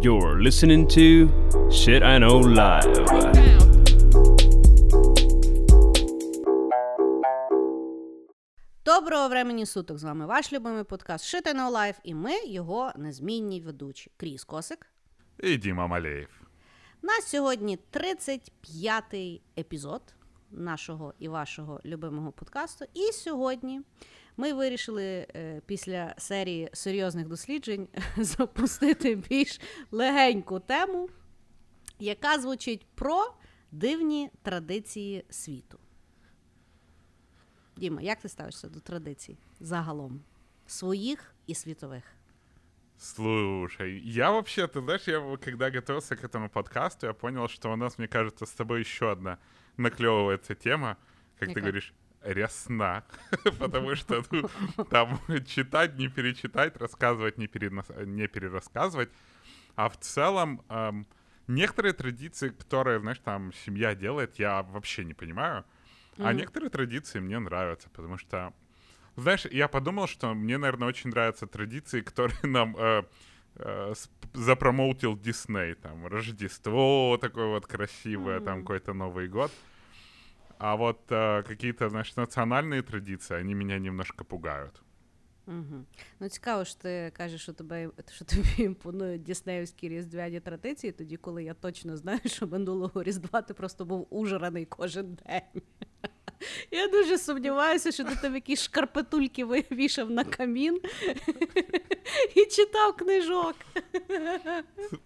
You're listening to Shit I Know Live. Доброго времені суток! З вами ваш любимий подкаст Shit I Know Live і ми його незмінні ведучі. Кріс Косик. І Діма Малеєв. У нас сьогодні 35-й епізод нашого і вашого любимого подкасту. І сьогодні ми вирішили е, після серії серйозних досліджень запустити більш легеньку тему, яка звучить про дивні традиції світу. Діма, як ти ставишся до традицій загалом? Своїх і світових? Слушай, я вообще, ты знаешь, я когда готовился к этому подкасту, я понял, что у нас, мне кажется, с тобой еще одна наклевывается тема, как Яка? ты говоришь, рясна, потому что ну, там читать, не перечитать, рассказывать, не, перенас- не перерассказывать. А в целом, эм, некоторые традиции, которые, знаешь, там семья делает, я вообще не понимаю. А Мгм. некоторые традиции мне нравятся, потому что, знаешь, я подумал, что мне, наверное, очень нравятся традиции, которые нам э, э, запромоутил Дисней. Там Рождество такое вот красивое, там Мгм. какой-то Новый год. А вот э, какие-то, значит, национальные традиции, они меня немножко пугают. Угу. Ну, цікаво, що ти кажеш, що тебе що тобі імпонують діснеївські різдвяні традиції, тоді, коли я точно знаю, що минулого різдва ти просто був ужраний кожен день. Я дуже сумніваюся, що ти там якісь шкарпетульки вивішав на камін і читав книжок.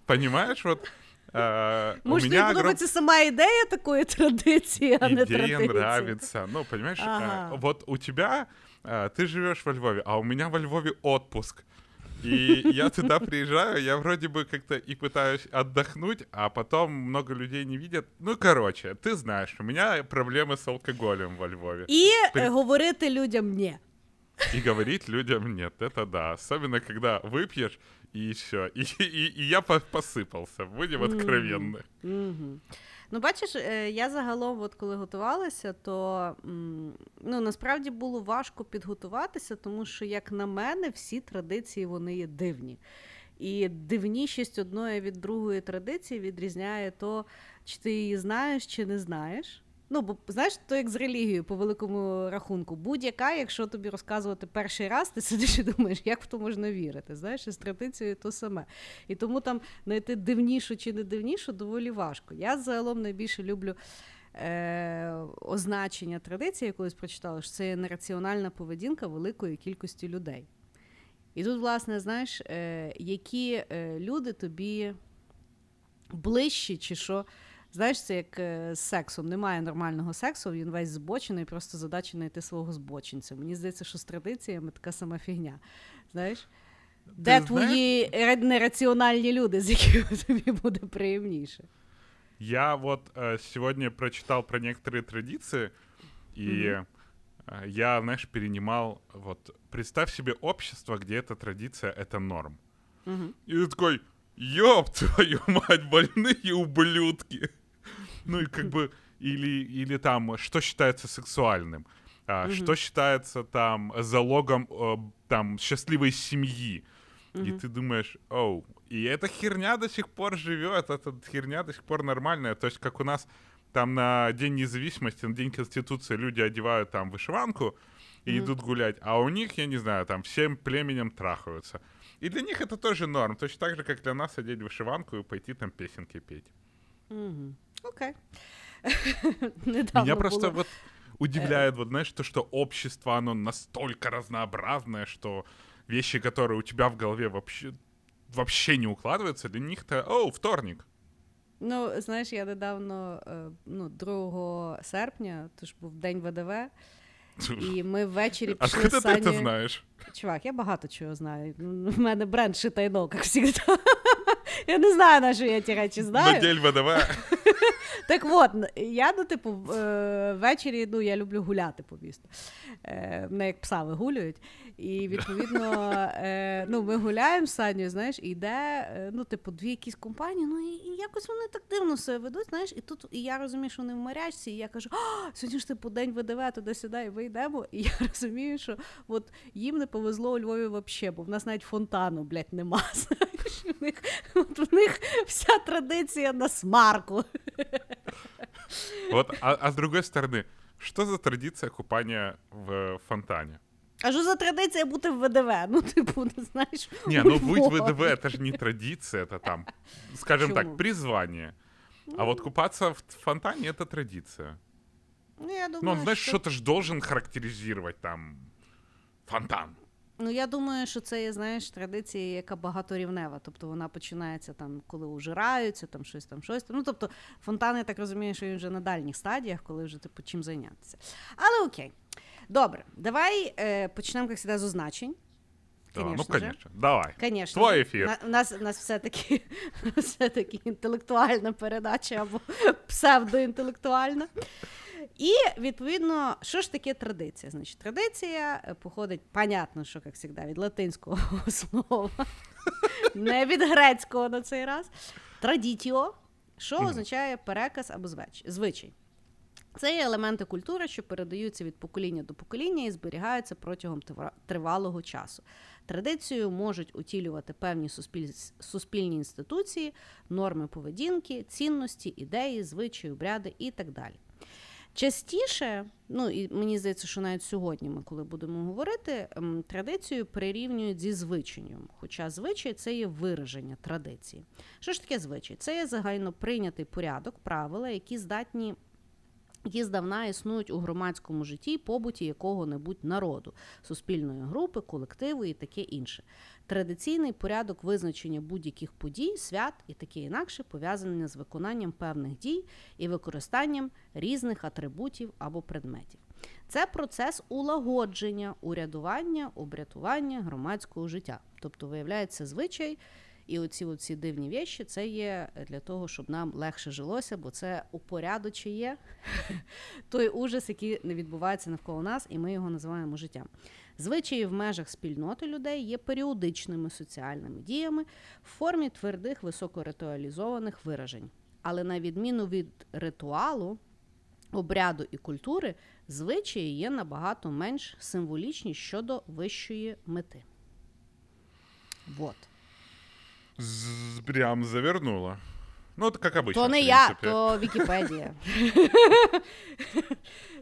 Понимаешь, вот э, у Може, тобі меня огром- подобається сама ідея такої традиції, а не идея традиція. нравится. Ну, понимаешь, э, Ага. вот у тебя, э, ты живешь во Львове, а у меня во Львове отпуск. И я туда приезжаю, я вроде бы как-то и пытаюсь отдохнуть, а потом много людей не видят. Ну, короче, ты знаешь, у меня проблемы с алкоголем во Львове. І При- е, говорити людям ні. И говорить людям нет, это да. Особенно, когда выпьешь, и все. И, и, и я по- посыпался, будем откровенны. Ну, бачиш, е, я загалом, от коли готувалася, то ну, насправді було важко підготуватися, тому що, як на мене, всі традиції вони є дивні. І дивнішість одної від другої традиції відрізняє то, чи ти її знаєш, чи не знаєш. Ну, бо знаєш, то як з релігією по великому рахунку. Будь-яка, якщо тобі розказувати перший раз, ти сидиш і думаєш, як в то можна вірити. Знаєш, і з традицією то саме. І тому там знайти дивнішу чи не дивнішу доволі важко. Я загалом найбільше люблю е, означення традиції, я колись прочитала, що це є нераціональна поведінка великої кількості людей. І тут, власне, знаєш, е, які е, люди тобі ближчі, чи що. Знаєш, це як е, з сексом. Немає нормального сексу, він весь збочений, просто задача знайти свого збочинця. Мені здається, що з традиціями така сама фігня. Знаєш? Де знаєш- твої ре- нераціональні люди, з якими тобі буде приємніше? Я вот э, сегодня прочитал про некоторые традиции, и э, я, знаешь, перенимал, вот, представь себе общество, где эта традиция — это норм. Мгм. И ты такой, ёб твою мать, больные ублюдки. Ну и как бы, или, или там, что считается сексуальным, а, что считается там залогом э, там счастливой семьи. И ты думаешь, оу, и эта херня до сих пор живет, эта херня до сих пор нормальная. То есть, как у нас там на День независимости, на День Конституции люди одевают там вышиванку и идут гулять, а у них, я не знаю, там всем племенем трахаются. И для них это тоже норм, точно так же, как для нас одеть вышиванку и пойти там песенки петь. Мгм. Окей. Недавно Меня просто було. вот удивляет, вот знаешь, то, что общество, оно настолько разнообразное, что вещи, которые у тебя в голове вообще вообще не укладываются, для них-то, о, вторник. Ну, знаєш, я недавно, е, ну, 2 серпня, тож був день ВДВ, і ми ввечері пішли Откуда з ты это Санєю- знаешь? Чувак, я багато чого знаю. Ну, В мене бренд шитайно, як завжди. Я не знаю, на що я ті речі знаю. день ВДВ. Так от, я, ну, типу, е, ввечері ну, я люблю гуляти по місту. Е, Мене як пса вигулюють. І відповідно, е, ну, ми гуляємо з Саню, знаєш, і йде, ну, типу, дві якісь компанії, ну і, якось вони так дивно себе ведуть, знаєш, і тут і я розумію, що вони в морячці, і я кажу, сьогодні ж типу день ВДВ туди-сюди, і ми йдемо. І я розумію, що от їм не повезло у Львові взагалі, бо в нас навіть фонтану, блядь, нема. Знаєш, у них, от у них вся традиція на смарку. Вот, а, а с другой стороны, что за традиция купания в фонтане? А що за традиція бути в ВДВ? Ну, типу, не знаєш. Не, ну быть в ВДВ это же не традиция, это там, скажем Почему? так, призвание. А вот купаться в фонтане это традиция. Ну, я Ну, думаю, он, знаешь, що... что-то ж должен характеризировать там фонтан. Ну, я думаю, що це є, знаєш, традиція, яка багаторівнева. Тобто вона починається там, коли ужираються, там щось там, щось. Ну, тобто, фонтан, я так розумію, що він вже на дальніх стадіях, коли вже типу чим зайнятися. Але окей. Добре, давай е, почнемо, як завжди, з означень. Да, ну, Конечно же. Давай. Конечно. Твой ефір. На, у нас, у нас все-таки, все-таки інтелектуальна передача або псевдоінтелектуальна. І відповідно, що ж таке традиція? Значить, традиція е, походить, понятно, що як завжди, від латинського слова, не від грецького на цей раз. Традітіо, що означає переказ або звичай. Це є елементи культури, що передаються від покоління до покоління і зберігаються протягом тривалого часу. Традицію можуть утілювати певні суспіль... суспільні інституції, норми поведінки, цінності, ідеї, звичаї, обряди і так далі. Частіше, ну і мені здається, що навіть сьогодні ми, коли будемо говорити, ем, традицію прирівнюють зі звичаєм. Хоча звичай це є вираження традиції. Що ж таке звичай? Це є загально прийнятий порядок, правила, які здатні які здавна існують у громадському житті побуті якого-небудь народу, суспільної групи, колективу і таке інше. Традиційний порядок визначення будь-яких подій, свят і таке інакше пов'язаний з виконанням певних дій і використанням різних атрибутів або предметів. Це процес улагодження, урядування, обрятування громадського життя. Тобто, виявляється, звичай і оці, оці дивні вещі це є для того, щоб нам легше жилося, бо це упорядочує той ужас, який не відбувається навколо нас, і ми його називаємо життям. Звичаї в межах спільноти людей є періодичними соціальними діями в формі твердих високоритуалізованих виражень. Але на відміну від ритуалу, обряду і культури, звичаї є набагато менш символічні щодо вищої мети. Вот. З- Прям завернула. Ну, это как обычно. То не в я, принципе. то Вікіпедія.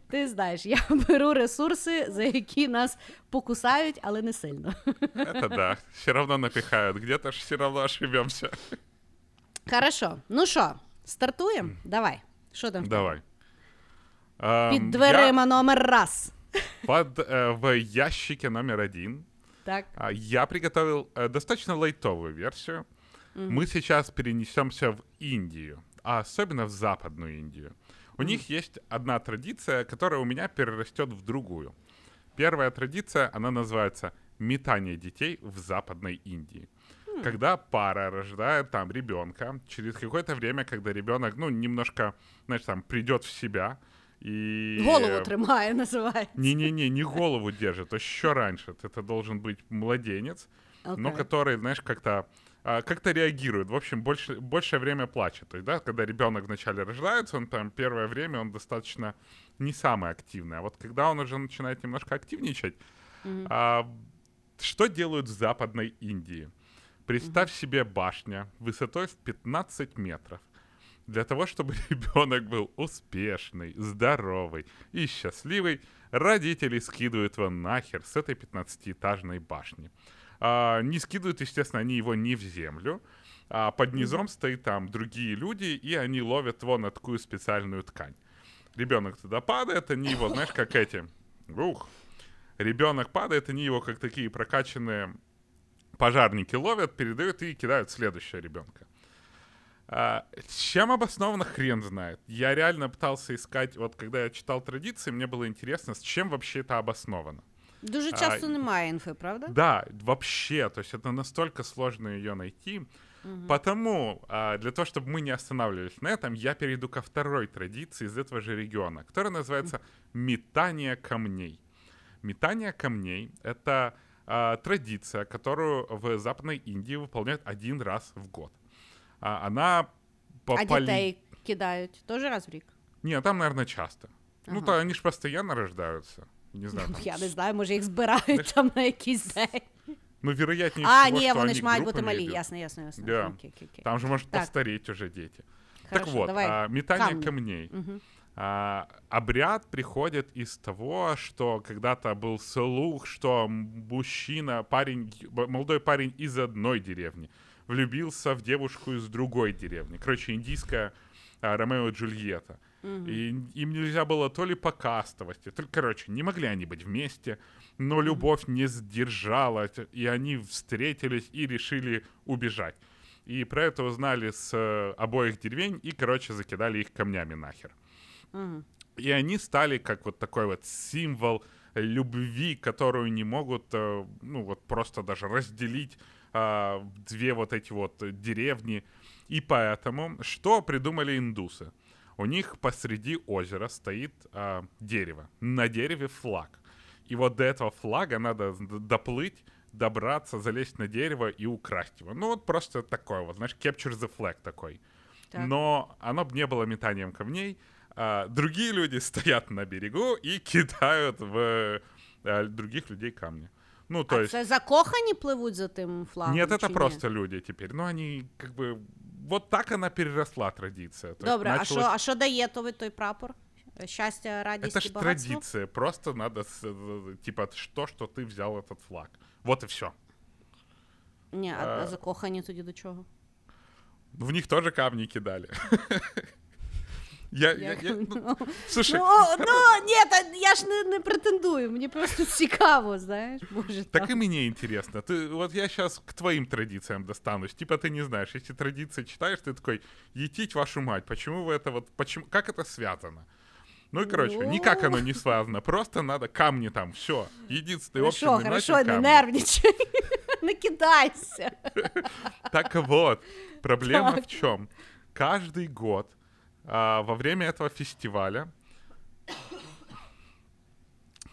Ти знаєш, я беру ресурси, за які нас покусають, але не сильно. Это да. Все равно напихают. Где-то ж все равно ошибемся. Хорошо. Ну що, стартуємо? Давай. Що там? в тебе? Давай. Эм, Під я дверима номер раз. Под, э, в ящике номер один Так. а, я приготовил э, достаточно лайтовую версию. Мы сейчас перенесемся в Индию, а особенно в Западную Индию. У них есть одна традиция, которая у меня перерастет в другую. Первая традиция, она называется метание детей в Западной Индии. Когда пара рождает там ребенка, через какое-то время, когда ребенок, ну, немножко, знаешь, там, придет в себя и... Голову тримає, називається. Не-не-не, не голову держит, а еще раньше. Это должен быть младенец, но Окей. который, знаешь, как-то а, как-то реагирует. В общем, больше, большее время плачет. То есть, да, когда ребенок вначале рождается, он там первое время он достаточно не самый активный. А вот когда он уже начинает немножко активничать, Мгм. а, что делают в Западной Индии? Представь себе башня высотой в 15 метров. Для того, чтобы ребенок был успешный, здоровый и счастливый, родители скидывают его нахер с этой 15-этажной башни. А, не скидывают, естественно, они его не в землю, а под низом стоит там другие люди, и они ловят его на такую специальную ткань. Ребенок туда падает, они его, знаешь, как эти. Ух. Ребенок падает, они его как такие прокачанные пожарники ловят, передают и кидают следующего ребенка. А, чем обосновано, хрен знает. Я реально пытался искать, вот когда я читал традиции, мне было интересно, с чем вообще это обосновано. Дуже часто немає інфи, правда? Да, вообще, то есть это настолько сложно ее найти. Потому а, для того, чтобы мы не останавливались на этом, я перейду ко второй традиции из этого же региона, которая называется метание камней. Метание камней — это а, традиция, которую в Западной Индии выполняют один раз в год А, она по А поли- дітей кидають теж раз в рік? Не, там, наверное, часто. Ну, Ага. то они же постоянно рождаются. Не знаю. там Я не знаю, може їх збирають там на якийсь день. Ну, вероятнее А, всего, ні, что вони они ж мають бути группами малі. идут. Ясно, ясно, ясно. Да. Окей, окей, окей. Там же может Так. постареть уже дети. Хорошо, так вот, давай. а, метание камни. камней. Мгм. А, обряд приходит из того, что когда-то был слух, что мужчина, парень, б- молодой парень из одной деревни влюбился в девушку из другой деревни. Короче, индийская а, Ромео и Джульетта. И им нельзя было то ли по кастовости, то короче, не могли они быть вместе, но любовь не сдержала, т- и они встретились и решили убежать. И про это узнали с э, обоих деревень и, короче, закидали их камнями нахер. Мгм. И они стали как вот такой вот символ любви, которую не могут, э, ну вот просто даже разделить две вот эти вот э, деревни. И поэтому что придумали индусы? У них посреди озера стоит а, дерево. На дереве флаг. И вот до этого флага надо доплыть, добраться, залезть на дерево и украсть его. Ну вот просто такой вот, знаешь, capture the flag такой. Так. Но оно бы не было метанием камней. А, другие люди стоят на берегу и кидают в а, других людей камни. Ну, то а есть... це закохані пливуть за тим флагом? Нет, чи это ні? просто люди теперь. Ну, они как бы... Вот так она переросла, традиция. То есть Добре, а що, началось- а що дає той, той прапор? Щастя, радість Это і ж багатство? традиция. Просто надо, с- э, типа, что, что ты взял этот флаг. Вот и все. Ні, а, А. а закохані тоді до чого? В них тоже камни кидали. Я, я, я- ну, слушай, Ну, о, ну, ні, та я ж не, не претендую, мені просто цікаво, знаєш, боже. так и там. мне интересно. Ты, вот я сейчас к твоим традициям достанусь. Типа ты не знаешь, эти традиции читаешь, ты такой, етить вашу мать, почему вы это вот, почему, как это связано? Ну и, короче, Ну. никак оно не связано, просто надо камни там, все. Единственный общий Хорошо, хорошо, знаменатель не камни. нервничай, не кидайся. Так вот, проблема Так. в чем? Каждый год а, во время этого фестиваля,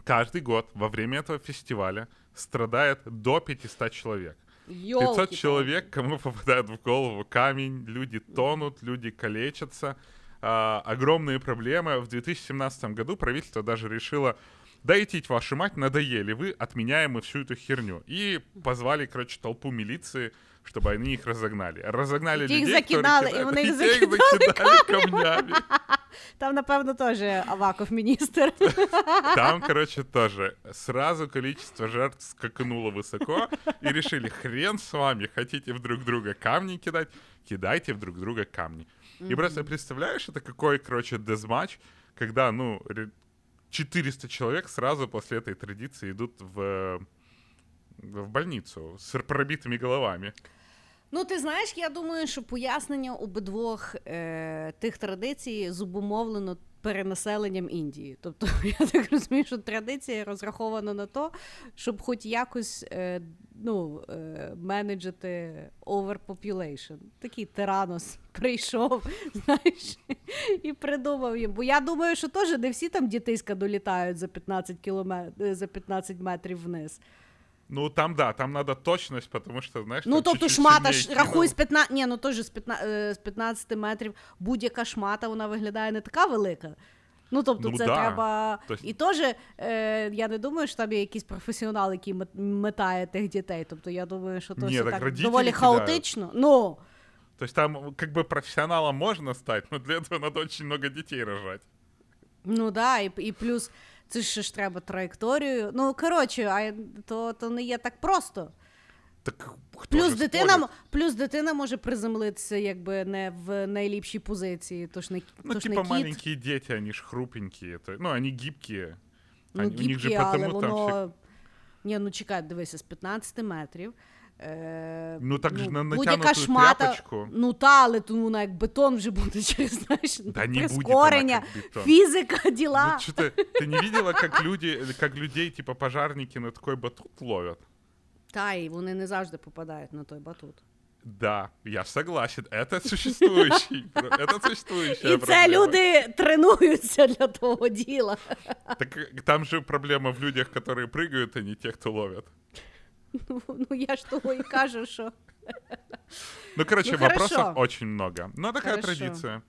каждый год во время этого фестиваля страдает до 500 человек. 500 Ёлки-палки. человек, кому попадает в голову камень, люди тонут, люди калечатся. А, огромные проблемы. В 2017 году правительство даже решило да идите вашу мать, надоели вы, отменяем мы всю эту херню. И позвали, короче, толпу милиции, чтобы они их разогнали. Разогнали И те их людей, которые закидали, и кидают- вони їх и те их закидали закидали камнями. Там, напевно, теж Аваков міністр. Там, короче, тоже сразу количество жертв скакнуло высоко и решили, хрен с вами, хотите в друг друга камни кидать, кидайте в друг друга камни. И просто представляешь, это какой, короче, дезматч, когда, ну, ре- 400 человек сразу после этой традиции идут в, в больницу с пробитыми головами. Ну, ти знаєш, я думаю, що пояснення обидвох е, тих традицій зубумовлено перенаселенням Індії. Тобто, я так розумію, що традиція розрахована на то, щоб хоч якось е, ну, е, менеджити overpopulation. Такий тиранос прийшов, знаєш, і придумав їм. Бо я думаю, що теж не всі там дітиська долітають за 15 кіломет... за 15 метрів вниз. Ну, там, да, там надо точность, потому что, знаешь, Ну, тобто шмата ж рахуй з 15, ні, ну теж з 15, е, з 15 метрів будь-яка шмата вона виглядає не така велика. Ну, тобто, Ну, це да. треба. Тобто- І теж е, я не думаю, що там є якийсь професіонал, який мет- метає тих дітей. Тобто я думаю, що то Ні, все так так доволі кидають. хаотично. Ну, То есть там как бы профессионалом можно стать, но для этого надо очень много детей рожать. ну да, і, і плюс це ж ж треба траєкторію. Ну, коротше, а то, то не є так просто. Так хто Плюс дитина, спорить? плюс дитина може приземлитися якби не в найліпшій позиції, тож не, Ну, тож типа не кіт. маленькие дети, они ж хрупенькие. То, ну, они гибкие. Ну, Они- у них же гібкі, але там воно. всі- Ні, ну чекай, дивися, з 15 метрів. Е, Ну, так же на будь-яка натянуту шмата, тряпочку. Ну та, але тому вона як бетон вже буде через знаєш, Да не будет она прискорення, как бетон. фізика, діла. Ну, что ты, ты не видела, как люди, как людей, типа пожарники на такой батут ловят? Та, і вони не завжди попадають на той батут. Да, я согласен. Это существующий, это существующая І це проблема. люди тренуються для того діла. Так э, там же проблема в людях, которые прыгают, а не те, кто ловят. Ну, ну я ж того і кажу, що Ну, короче, Ну, вопросов хорошо. очень много. Но такая Хорошо. традиция.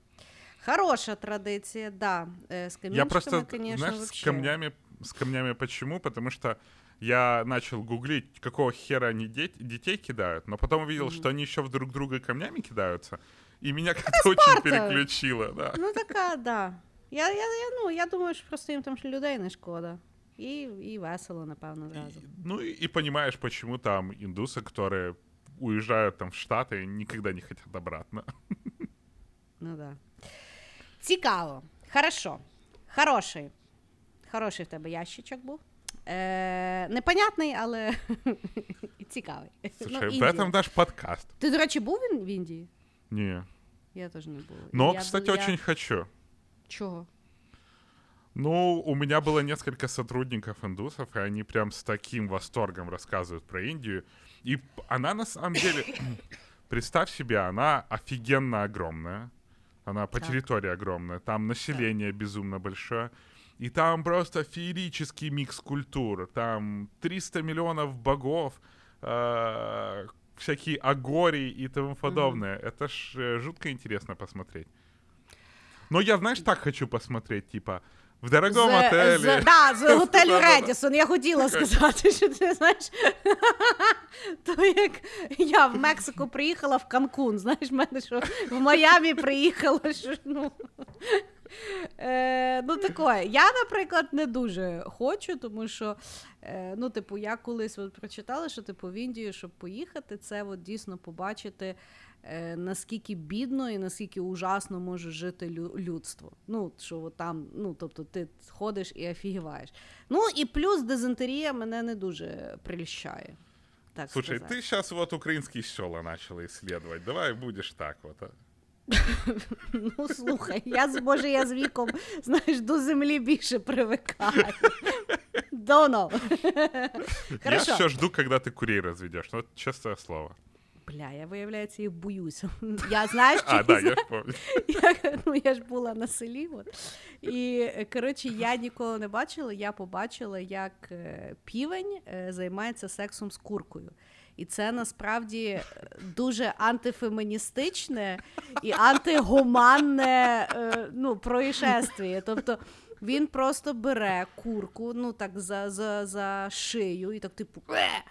хороша традиція, да. Е, З Я просто, конечно, знаешь, с камнями, с камнями почему? Потому что я начал гуглить, какого хера они деть- детей кидают, но потом увидел, что они еще в друг друга камнями кидаются, и меня как-то очень переключило, да. Ну така, да. Я, я, я, ну, я думаю, що просто їм там людей не шкода І, і весело, напевно, зразу. И- ну и, и понимаешь, почему там индусы, которые уезжают там в Штаты, никогда не хотят обратно. Ну да. Цікаво. Хорошо. Хороший. Хороший в тебе ящичок був. Е, непонятний, але цікавий. Слушай, ну, в Індія. этом наш подкаст. Ти, до речі, був він в Індії? Не. Я теж не була. Но, Я кстати, бу- я- очень хочу. Чого? Ну, у меня было несколько сотрудников индусов, и они прям с таким восторгом рассказывают про Индию. И она на самом деле, представь себе, она офигенно огромная. Она по Так. территории огромная. Там население безумно большое. И там просто феерический микс культур. Там 300 миллионов богов, э, всякие агории и тому подобное. Это ж э, жутко интересно посмотреть. Но я, знаешь, так хочу посмотреть, типа, в дорогом З- отеле. З, да, з готелю Редісон. Я хотіла сказати, що ти знаєш. То як я в Мексику приїхала в Канкун, знаєш, в мене що в Майамі приїхала. Що, ну, е, ну таке. Я, наприклад, не дуже хочу, тому що, е, ну, типу, я колись от прочитала, що типу в Індію, щоб поїхати, це от дійсно побачити. Е, Наскільки бідно і наскільки ужасно може жити лю- людство. Ну, що там, ну тобто, ти ходиш і офігіваєш. Ну і плюс дизентерія мене не дуже прельщає. Так Слушай, сказати. ты сейчас вот украинские села начала исследовать. Давай будешь так вот. а. Ну слухай, я може, я з віком, знаєш, до землі більше привикаю. Доно. Я все жду, когда ты курей разведешь. Ну, честное слово. Бля, я виявляється, їх боюся. Я знаєш, А, чи да, я ж я, ну, я ж була на селі. От. І коротше, я ніколи не бачила. Я побачила, як е, півень е, займається сексом з куркою. І це насправді е, дуже антифеміністичне і антигуманне ну, происшествие. Тобто він просто бере курку, ну так за, за, за шию, і так, типу. «Е!»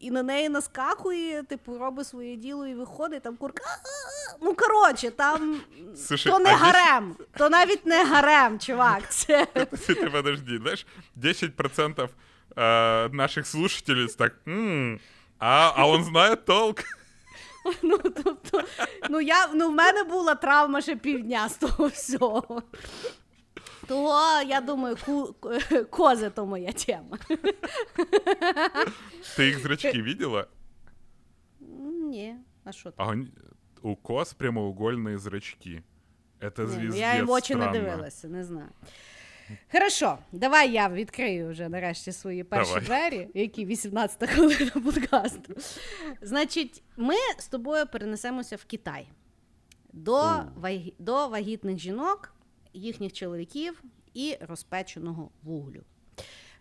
І на неї наскакує, типу, робить своє діло і виходить, там курка. Ну, коротше, там Слушай, то не а гарем, то навіть не гарем, чувак. Це Ты подожди, знаешь, 10% э, наших слушателей так, «М, а, а он знает толк. ну, тобто, ну я ну в мене була травма ще півдня з того всього. Того, я думаю, ку, кози то моя тема. Ты их зрачки видела? Ні, а що там? А они- у коз прямоугольные зрачки. Это Ні, ну, звездец я їм в очі не странно. дивилася, не знаю. Хорошо, давай я відкрию вже нарешті свої перші Давай. двері, які 18 хвилина подкасту. Значить, ми з тобою перенесемося в Китай до, вагі... до вагітних жінок, їхніх чоловіків і розпеченого вуглю.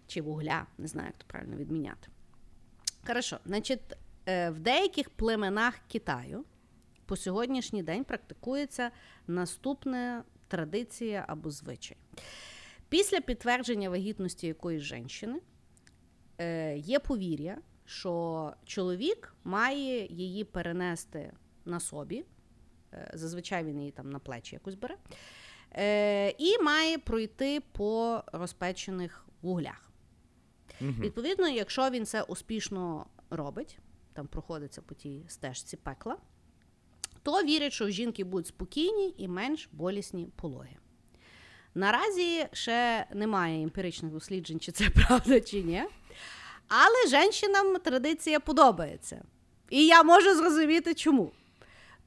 Чи вугля, не знаю, як то правильно відміняти. Хорошо, значить, е, в деяких племенах Китаю по сьогоднішній день практикується наступна традиція або звичай. Після підтвердження вагітності якоїсь жінки е, є повір'я, що чоловік має її перенести на собі. Е, зазвичай він її там на плечі якось бере. Е, і має пройти по розпечених вуглях. Мгм. Відповідно, якщо він це успішно робить, там проходиться по тій стежці пекла, то вірять, що у жінки будуть спокійні і менш болісні пологи. Наразі ще немає емпіричних досліджень, чи це правда чи ні. Але жінкам традиція подобається. І я можу зрозуміти, чому.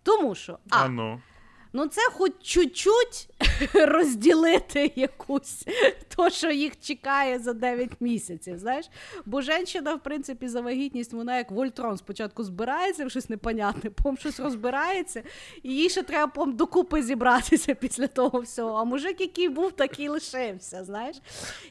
Тому що а, А ну. Ну це хоч чуть-чуть розділити якусь то, що їх чекає за 9 місяців. Знаєш? Бо жінка, в принципі, за вагітність, вона як вольтрон спочатку збирається в щось непонятне, потім щось розбирається, і їй ще треба потім докупи зібратися після того всього. А мужик, який був, такий лишився. знаєш.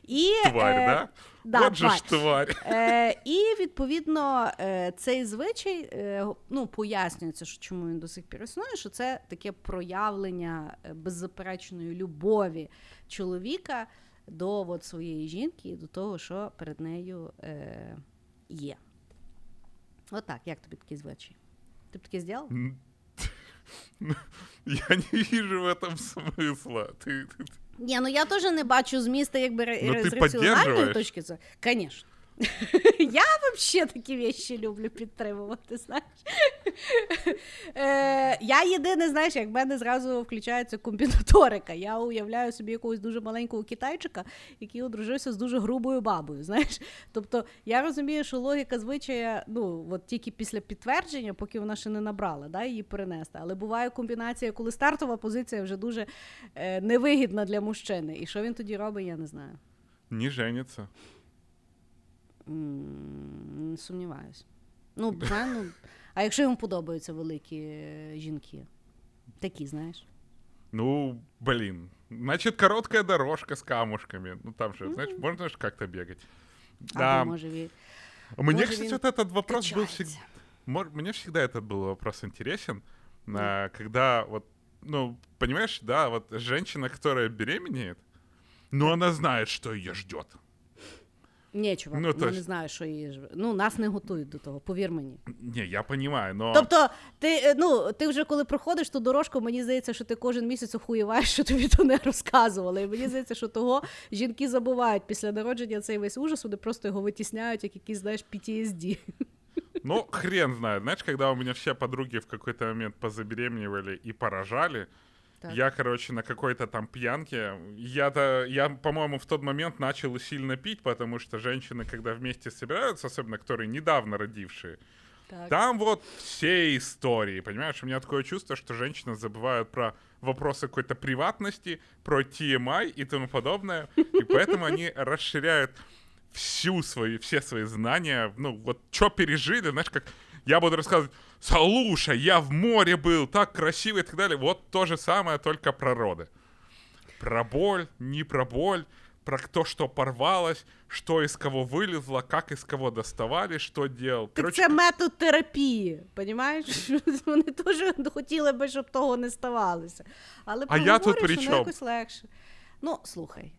І, Тварь, е, да? Да, От же ж тварь. Е, і відповідно е, цей звичай е, ну, пояснюється, що чому він до сих пір існує, що це таке проявлення е, беззаперечної любові чоловіка до от, своєї жінки і до того, що перед нею е, є. Отак, як тобі такий звичай? Ти б таке зробив? М, Я не вижу в этом смысла. Ты, ты- ні, ну я теж не бачу зміста якби Ну, з раціональної точки зору. Звісно. Я взагалі такі вещі люблю підтримувати, знаєш. Е, я єдине, знаєш, як в мене зразу включається комбінаторика. Я уявляю собі якогось дуже маленького китайчика, який одружився з дуже грубою бабою. знаєш. Тобто я розумію, що логіка звичая, ну, от тільки після підтвердження, поки вона ще не набрала, да, її перенести. Але буває комбінація, коли стартова позиція вже дуже е, невигідна для мужчини. І що він тоді робить, я не знаю. Не женится. М, Не сумніваюсь. Ну, знаю, ну, а якщо йому подобаються великі е, жінки? Такі, знаєш. Ну, блин. Значит, короткая дорожка с камушками. Ну, там же, знаешь, можно же как-то бегать. Да. Або може він Мне, может, кстати, він вот этот вопрос был качається. всегда... Мне всегда этот был вопрос интересен, а, когда вот, ну, понимаешь, да, вот женщина, которая беременеет, ну, она знает, что ее ждет. Ні, чувак, Ну, я не знаю, що її. Ну, нас не готують до того, повір мені. Не, я понимаю, но... Тобто, ти, е, ну, ти вже коли проходиш ту дорожку, мені здається, що ти кожен місяць охуєваєш, що тобі то не розказували. І мені здається, що того жінки забувають після народження цей весь ужас, вони просто його витісняють, як якийсь, знаєш, PTSD. Ну, хрен знает. Знаешь, когда у меня все подруги в какой-то момент позабеременевали и поражали, Так. я, короче, на какой-то там пьянке, я-то, я, по-моему, в тот момент начал сильно пить, потому что женщины, когда вместе собираются, особенно которые недавно родившие, Так. там вот все истории, понимаешь? У меня такое чувство, что женщины забывают про вопросы какой-то приватности, про TMI и тому подобное, и поэтому они расширяют всю свою, все свои знания, ну, вот что пережили, знаешь, как я буду рассказывать, слушай, я в море был, так красиво и так далее. Вот то же самое, только про роды. Про боль, не про боль, про то, что порвалось, что из кого вылезло, как из кого доставали, что делал. Так це метод терапії, понімаєш? Вони теж хотіли би, щоб того не ставалося. Але А я тут проговориш, при воно чому? якось легше. Ну, слухай.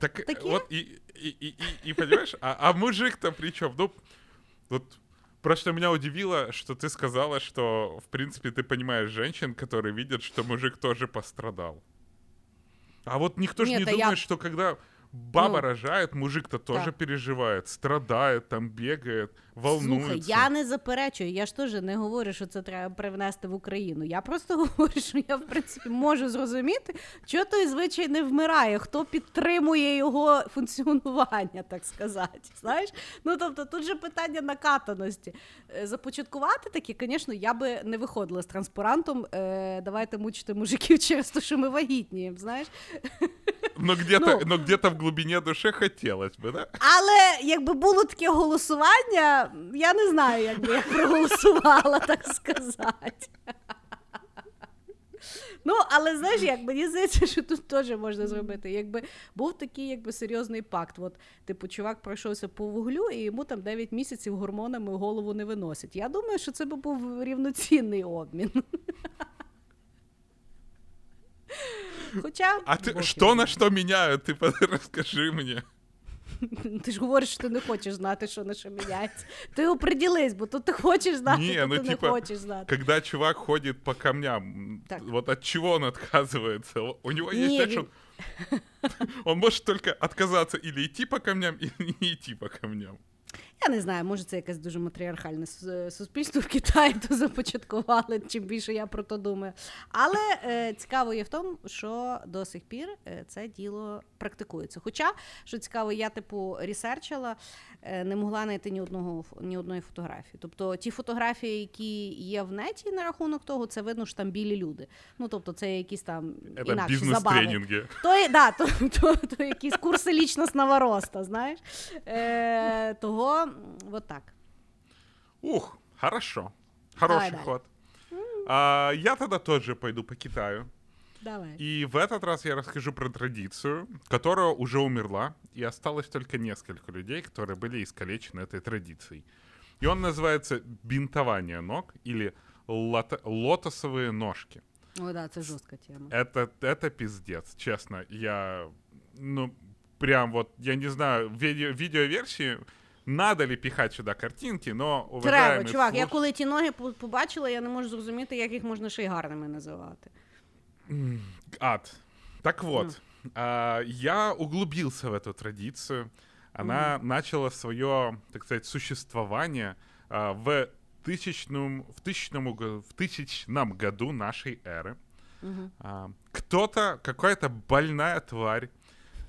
Так Такие? вот, и, и, и, и- и понимаешь, а, а мужик-то при чем? Ну, вот просто меня удивило, что ты сказала, что, в принципе, ты понимаешь женщин, которые видят, что мужик тоже пострадал. А вот никто же не а я- думает, что когда баба Ну, рожает, мужик-то тоже так. переживает, страдает, там бегает, волнуется. Слухай, я не заперечую, я ж теж не говорю, що це треба привнести в Україну. Я просто говорю, що я в принципі можу зрозуміти, чого той звичай не вмирає, хто підтримує його функціонування, так сказати. Знаєш? Ну тобто тут же питання накатаності. Е, Започаткувати таке, звісно, я би не виходила з транспарантом. Е, давайте мучити мужиків через те, що ми вагітні. Знаєш? Но где-то, Ну. но где-то в глубине души хотелось бы, да? Але якби було таке голосування, я не знаю, як би я проголосувала, так сказати. Ну, але знаєш, як мені здається, що тут теж можна зробити. Якби був такий якби серйозний пакт. От, типу, чувак пройшовся по вуглю, і йому там 9 місяців гормонами голову не виносять. Я думаю, що це би був рівноцінний обмін. Хоча А что його на что меняют? Ты под- расскажи мне. Ти ж говориш, що ти не хочеш знати, що на що міняється. Ти оприділись, бо тут ти хочеш знати, Ні, ну, ти типа, не хочеш знати. Когда чувак ходит по камням, Так. вот от чего он отказывается? У него есть, Не, он, он может только отказаться или идти по камням, или не идти по камням. Я не знаю, може це якесь дуже матріархальне суспільство в Китаї, то започаткували, чим більше я про то думаю. Але е, цікаво є в тому, що до сих пір е, це діло практикується. Хоча, що цікаво, я типу ресерчила, е, не могла знайти ні одного ні одної фотографії. Тобто ті фотографії, які є в неті на рахунок того, це видно, що там білі люди. Ну тобто, це якісь там Это інакші забави. То, да, то, то, то якісь курси лічностного роста, знаєш. Е, того, м, от так. Ух, хорошо. Хороший Давай ход. А, я тогда тоже пойду по Китаю. Давай. И в этот раз я расскажу про традицию, которая уже умерла, и осталось только несколько людей, которые были искалечены этой традицией. И он называется бинтование ног или лото- лотосовые ножки. Ой, да, це жорстка тема. Это, это пиздец, честно. Я, ну, прям вот, я не знаю, в видео, видеоверсии надо ли пихать сюда картинки, но, Треба, уважаемые чувак, я слуш- коли ті ноги по- побачила, я не можу зрозуміти, як їх можна ще й гарними називати. Ад. Так вот, а, я углубился в эту традицию. Она начала свое, так сказать, существование а, в тысячном, в тысячном, г- в тысячном году нашей эры. А, кто-то, какая-то больная тварь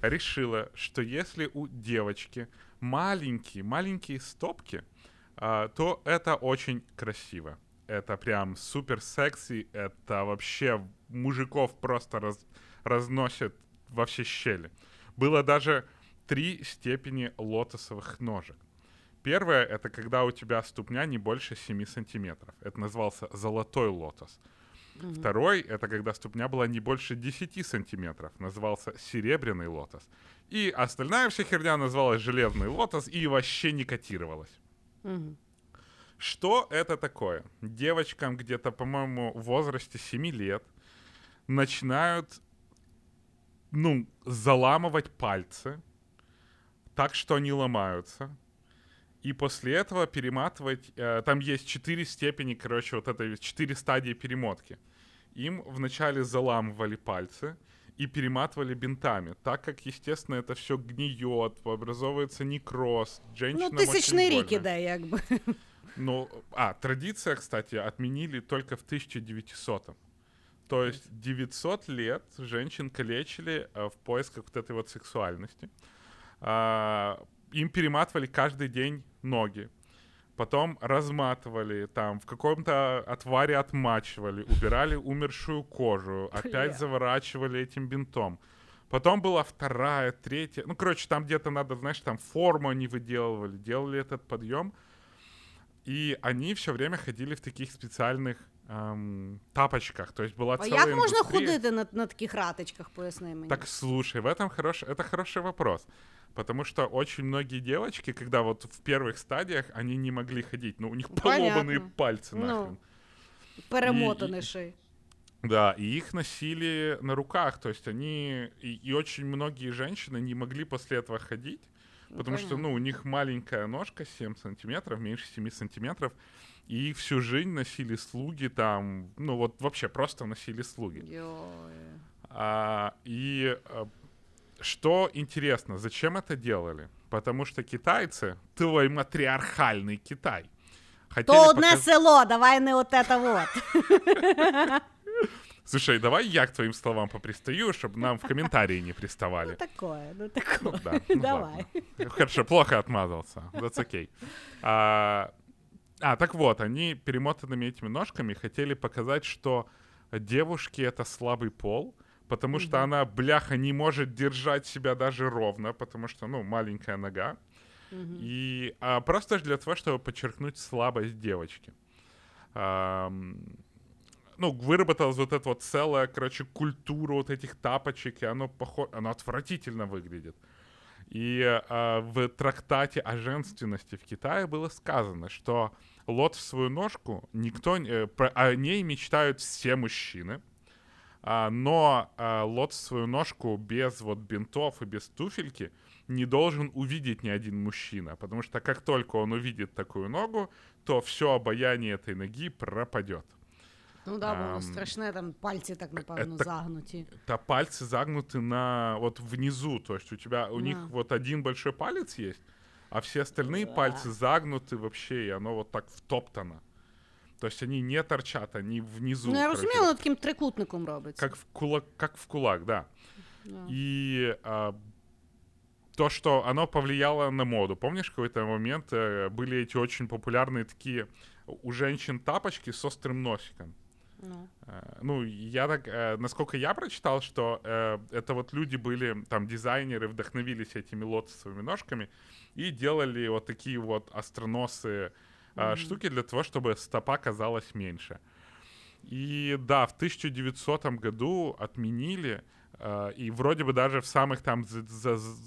решила, что если у девочки маленькие, маленькие стопки, а, то это очень красиво. Это прям супер секси, это вообще мужиков просто раз- разносит во все щели. Было даже три степени лотосовых ножек. Первое — это когда у тебя ступня не больше 7 сантиметров. Это назывался золотой лотос. Второй — это когда ступня была не больше 10 сантиметров. Назывался серебряный лотос. И остальная вся херня называлась железный лотос и вообще не котировалась. Мгм. Что это такое? Девочкам где-то, по-моему, в возрасте 7 лет начинают, ну, заламывать пальцы так, что они ломаются. И после этого перематывать... э, там есть четыре степени, короче, вот это четыре стадии перемотки. Им вначале заламывали пальцы и перематывали бинтами, так как, естественно, это все гниет, образовывается некроз. Ну, Женщинам тисячний очень рік больно. іде, якби. Ну, а, традиция, кстати, отменили только в 1900-м. То есть 900 лет женщин калечили э, в поисках вот этой вот сексуальности. А, им перематывали каждый день ноги. Потом разматывали, там в каком-то отваре отмачивали, убирали умершую кожу, опять заворачивали этим бинтом. Потом была вторая, третья. Ну, короче, там где-то надо, знаешь, там форму они выделывали, делали этот подъем. И они все время ходили в таких специальных эм, тапочках. То есть была А целая як можна ходити на, на таких ратичках, поясни мені. Так слушай, в этом хорош... это хороший вопрос. Потому что очень многие девочки, когда вот в первых стадиях, они не могли ходить. Ну, у них поломанные пальцы Ну. нахрен. Перемотаний ще й. Да, и их носили на руках. То есть они... И, и очень многие женщины не могли после этого ходить. Потому что, понятно. ну, у них маленькая ножка, 7 сантиметров, меньше 7 сантиметров. И их всю жизнь носили слуги там. Ну, вот вообще просто носили слуги. Йой. А, и а, что интересно, зачем это делали? Потому что китайцы, твой матриархальный Китай, хотели То одне показ- село, давай не от это вот. Слушай, давай я к твоим словам попристаю, чтобы нам в комментарии не приставали. Ну такое, ну такое. Да, ну Давай. ладно. Хорошо, плохо отмазался. That's okay. А, а, так вот, они перемотанными этими ножками хотели показать, что девушки — это слабый пол, потому что она, бляха, не может держать себя даже ровно, потому что, ну, маленькая нога. И а, просто для того, чтобы подчеркнуть слабость девочки. Ам, ну, выработалась вот эта вот целая, короче, культура вот этих тапочек, и оно, похо... оно отвратительно выглядит. И а, в трактате о женственности в Китае было сказано, что лотосовую ножку никто... э, про- о ней мечтают все мужчины, а, но а, лотосовую ножку без вот бинтов и без туфельки не должен увидеть ни один мужчина, потому что как только он увидит такую ногу, то все обаяние этой ноги пропадет. Ну да, воно Ам, страшне, там пальці так, напевно, это- загнуті. Да пальцы загнуты на вот внизу, то есть у тебя у них Да. вот один большой палец есть, а все остальные пальцы загнуты вообще, и оно вот так втоптано. То есть они не торчат, они внизу. Ну я короче, розумію, воно таким трикутником робиться. как в кулак, как в кулак, да. Да. И а, то, что оно повлияло на моду. Помнишь, в какой-то момент э, были эти очень популярные такие у женщин тапочки с острым носиком? Ну. Э, ну, я так, э, насколько я прочитал, что это вот люди были, там, дизайнеры вдохновились этими лотосовыми ножками и делали вот такие вот остроносые mm-hmm. штуки для того, чтобы стопа казалась меньше. И да, в 1900 году отменили, и вроде бы даже в самых там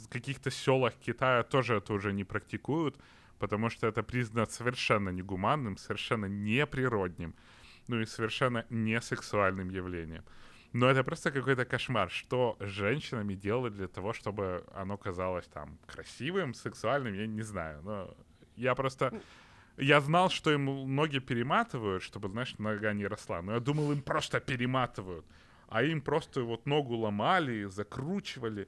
каких-то селах Китая тоже это уже не практикуют, потому что это признано совершенно негуманным, совершенно неприродным ну и совершенно не сексуальным явлением. Но это просто какой-то кошмар, что женщинами делать для того, чтобы оно казалось там красивым, сексуальным, я не знаю. Но я просто Я знал, что им ноги перематывают, чтобы, знаешь, нога не росла. Но я думал, им просто перематывают. А им просто вот ногу ломали, закручивали.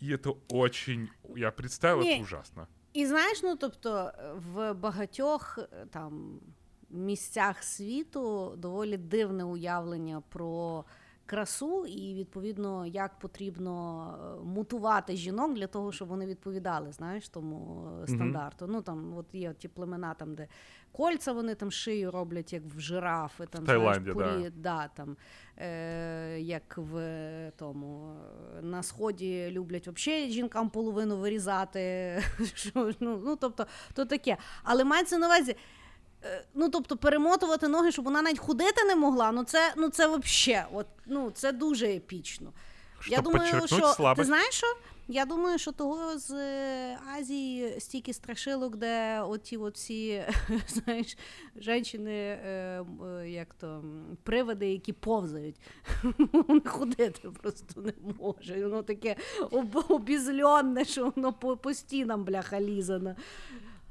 І це очень... Я представив, це ужасно. І знаєш, ну тобто в багатьох там місцях світу доволі дивне уявлення про красу, і відповідно як потрібно е, мутувати жінок для того, щоб вони відповідали, знаєш, тому е, стандарту. Mm-hmm. Ну там от є ті племена, там де кольца вони там шию роблять, як в жирафи, там Таїланді, знаєш, пурі, да. да там е, як в тому на сході люблять взагалі жінкам половину вирізати. що, ну, ну тобто, то таке. Але мається на увазі. Е, ну, тобто, перемотувати ноги, щоб вона навіть ходити не могла, ну це ну це вообще, от, ну, це дуже епічно. Щоб Я думаю, що слабость. ти знаєш що? Я думаю, що того з е, Азії стільки страшилок, де оті от всі, знаєш, жінки, е, як то приводи, які повзають. Вони ходити просто не може. Воно таке обізльонне, що воно по, по стінам бляха лізано.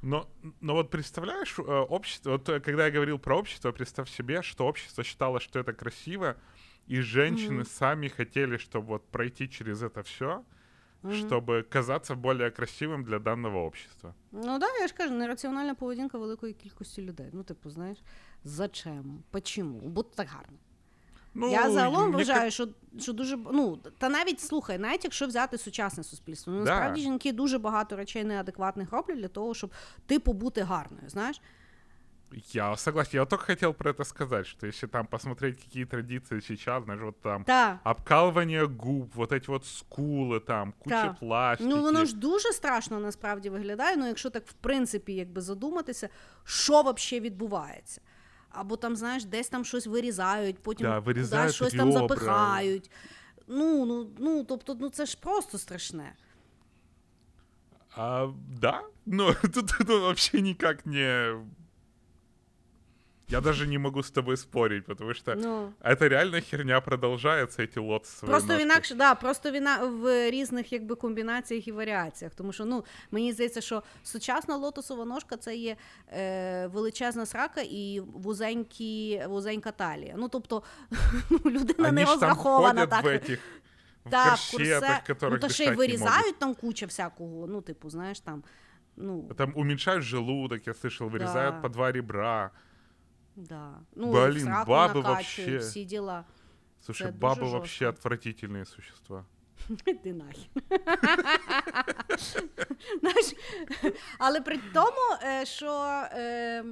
Но, но вот представляешь, э, общество, вот э, когда я говорил про общество, представь себе, что общество считало, что это красиво, и женщины mm-hmm. сами хотели, чтобы вот пройти через это все, mm-hmm. чтобы казаться более красивым для данного общества. Ну да, я ж кажу, нераціональна поведінка великої кількості людей. Ну, типу, знаєш, зачем? Почему? Бо так гарно. Ну, Я загалом вважаю, що що дуже ну та навіть слухай, навіть якщо взяти сучасне суспільство, ну насправді да. жінки дуже багато речей неадекватних роблять для того, щоб типу бути гарною. Знаєш. Я согласен. Я только хотел про это сказать, что если там посмотреть какие традиции сейчас, знаешь, вот там да. обкалывание губ, вот эти вот скули, там, куча да. пластики. Ну воно ж дуже страшно насправді виглядає. Ну, якщо так в принципі якби задуматися, що взагалі відбувається або там, знаєш, десь там щось вирізають, потім да, вирізають щось там запихають. Ну, ну, ну, тобто, ну це ж просто страшне. А, да, ну тут, тут вообще никак не я даже не могу с тобой спорить, потому что ну, это реально херня продолжается, эти лотосові Просто ножки. інакше, да, просто віна в різних якби комбінаціях і варіаціях. Тому що ну мені здається, що сучасна лотосова ножка це є е, величезна срака і вузенькі, вузенька талія. Ну тобто ну, людина Они не розрахована так. В этих... Так, в курсе, ну, то ще й вирізають там куча всякого, ну, типу, знаєш, там. Ну... Там уменьшають желудок, я слышал, вирізають да. по два ребра. Да. Ну, Блин, бабы вообще... Всі діла. Слушай, Це бабы вообще отвратительные существа. Ти нахер. Знаєш, Але при тому, е, що е,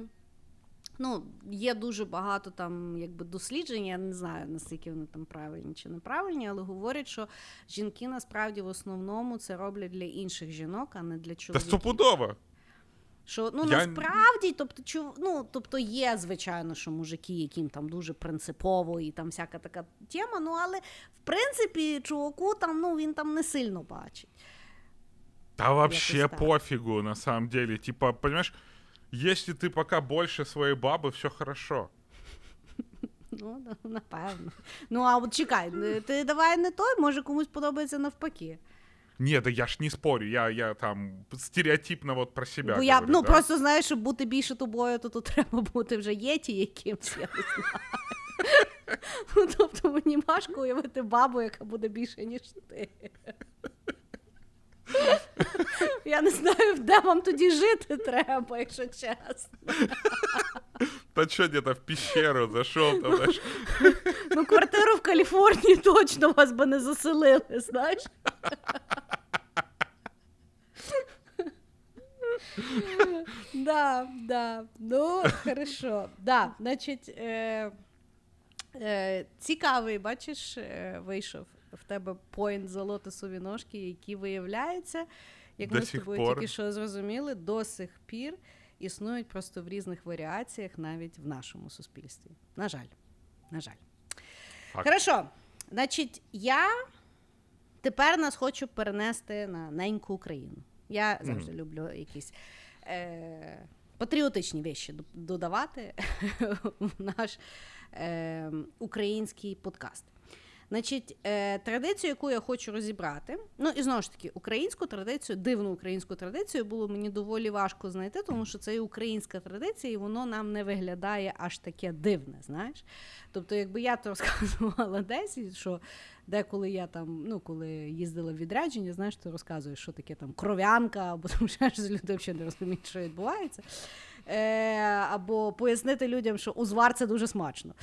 ну, є дуже багато там якби досліджень, я не знаю, наскільки вони там правильні чи неправильні, але говорять, що жінки насправді в основному це роблять для інших жінок, а не для чоловіків. Та стопудово! Що ну я... насправді, тобто, чу, ну, тобто є, звичайно, що мужики, яким там дуже принципово і там всяка така тема, ну але в принципі, чуваку там ну він там не сильно бачить. Та вообще пофігу, на самом деле. Типа, понимаешь, если ты пока больше своей баби, все хорошо. Ну, напевно. Ну, а от чекай, ти давай не той, може комусь подобається навпаки. Ні, да я ж не спорю, я я там стереотипно вот про себе. Бо я, говорю, Ну да? просто знаєш, щоб бути більше тобою, то тут треба бути вже єті якимсь, я не знаю. Ну, Тобто мені важко уявити бабу, яка буде більше, ніж ти. Я не знаю, де вам тоді жити треба, якщо чесно. Та що где-то в пещеру зайшов там, знаєш? Ну, квартиру в Каліфорнії точно вас би не заселили, знаєш? Да, да. Ну, хорошо. Да, значить, е, е, цікавий, бачиш, е, вийшов в тебе поінт за лотосові ножки, які виявляються, як До ми з тобою пор. тільки що зрозуміли, до сих пір існують просто в різних варіаціях навіть в нашому суспільстві. На жаль. На жаль. Хорошо. Значить, я тепер нас хочу перенести на неньку Україну. Я завжди люблю якісь е, патріотичні вещі додавати в наш е, український подкаст. Значить, е, традицію, яку я хочу розібрати, ну і знову ж таки, українську традицію, дивну українську традицію було мені доволі важко знайти, тому що це і українська традиція, і воно нам не виглядає аж таке дивне. Знаєш? Тобто, якби я то розказувала десь, що деколи я там, ну коли їздила в відрядження, знаєш, ти розказуєш, що таке там кров'янка, або ще щось люди взагалі не розуміють, що відбувається. Е, або пояснити людям, що узвар це дуже смачно.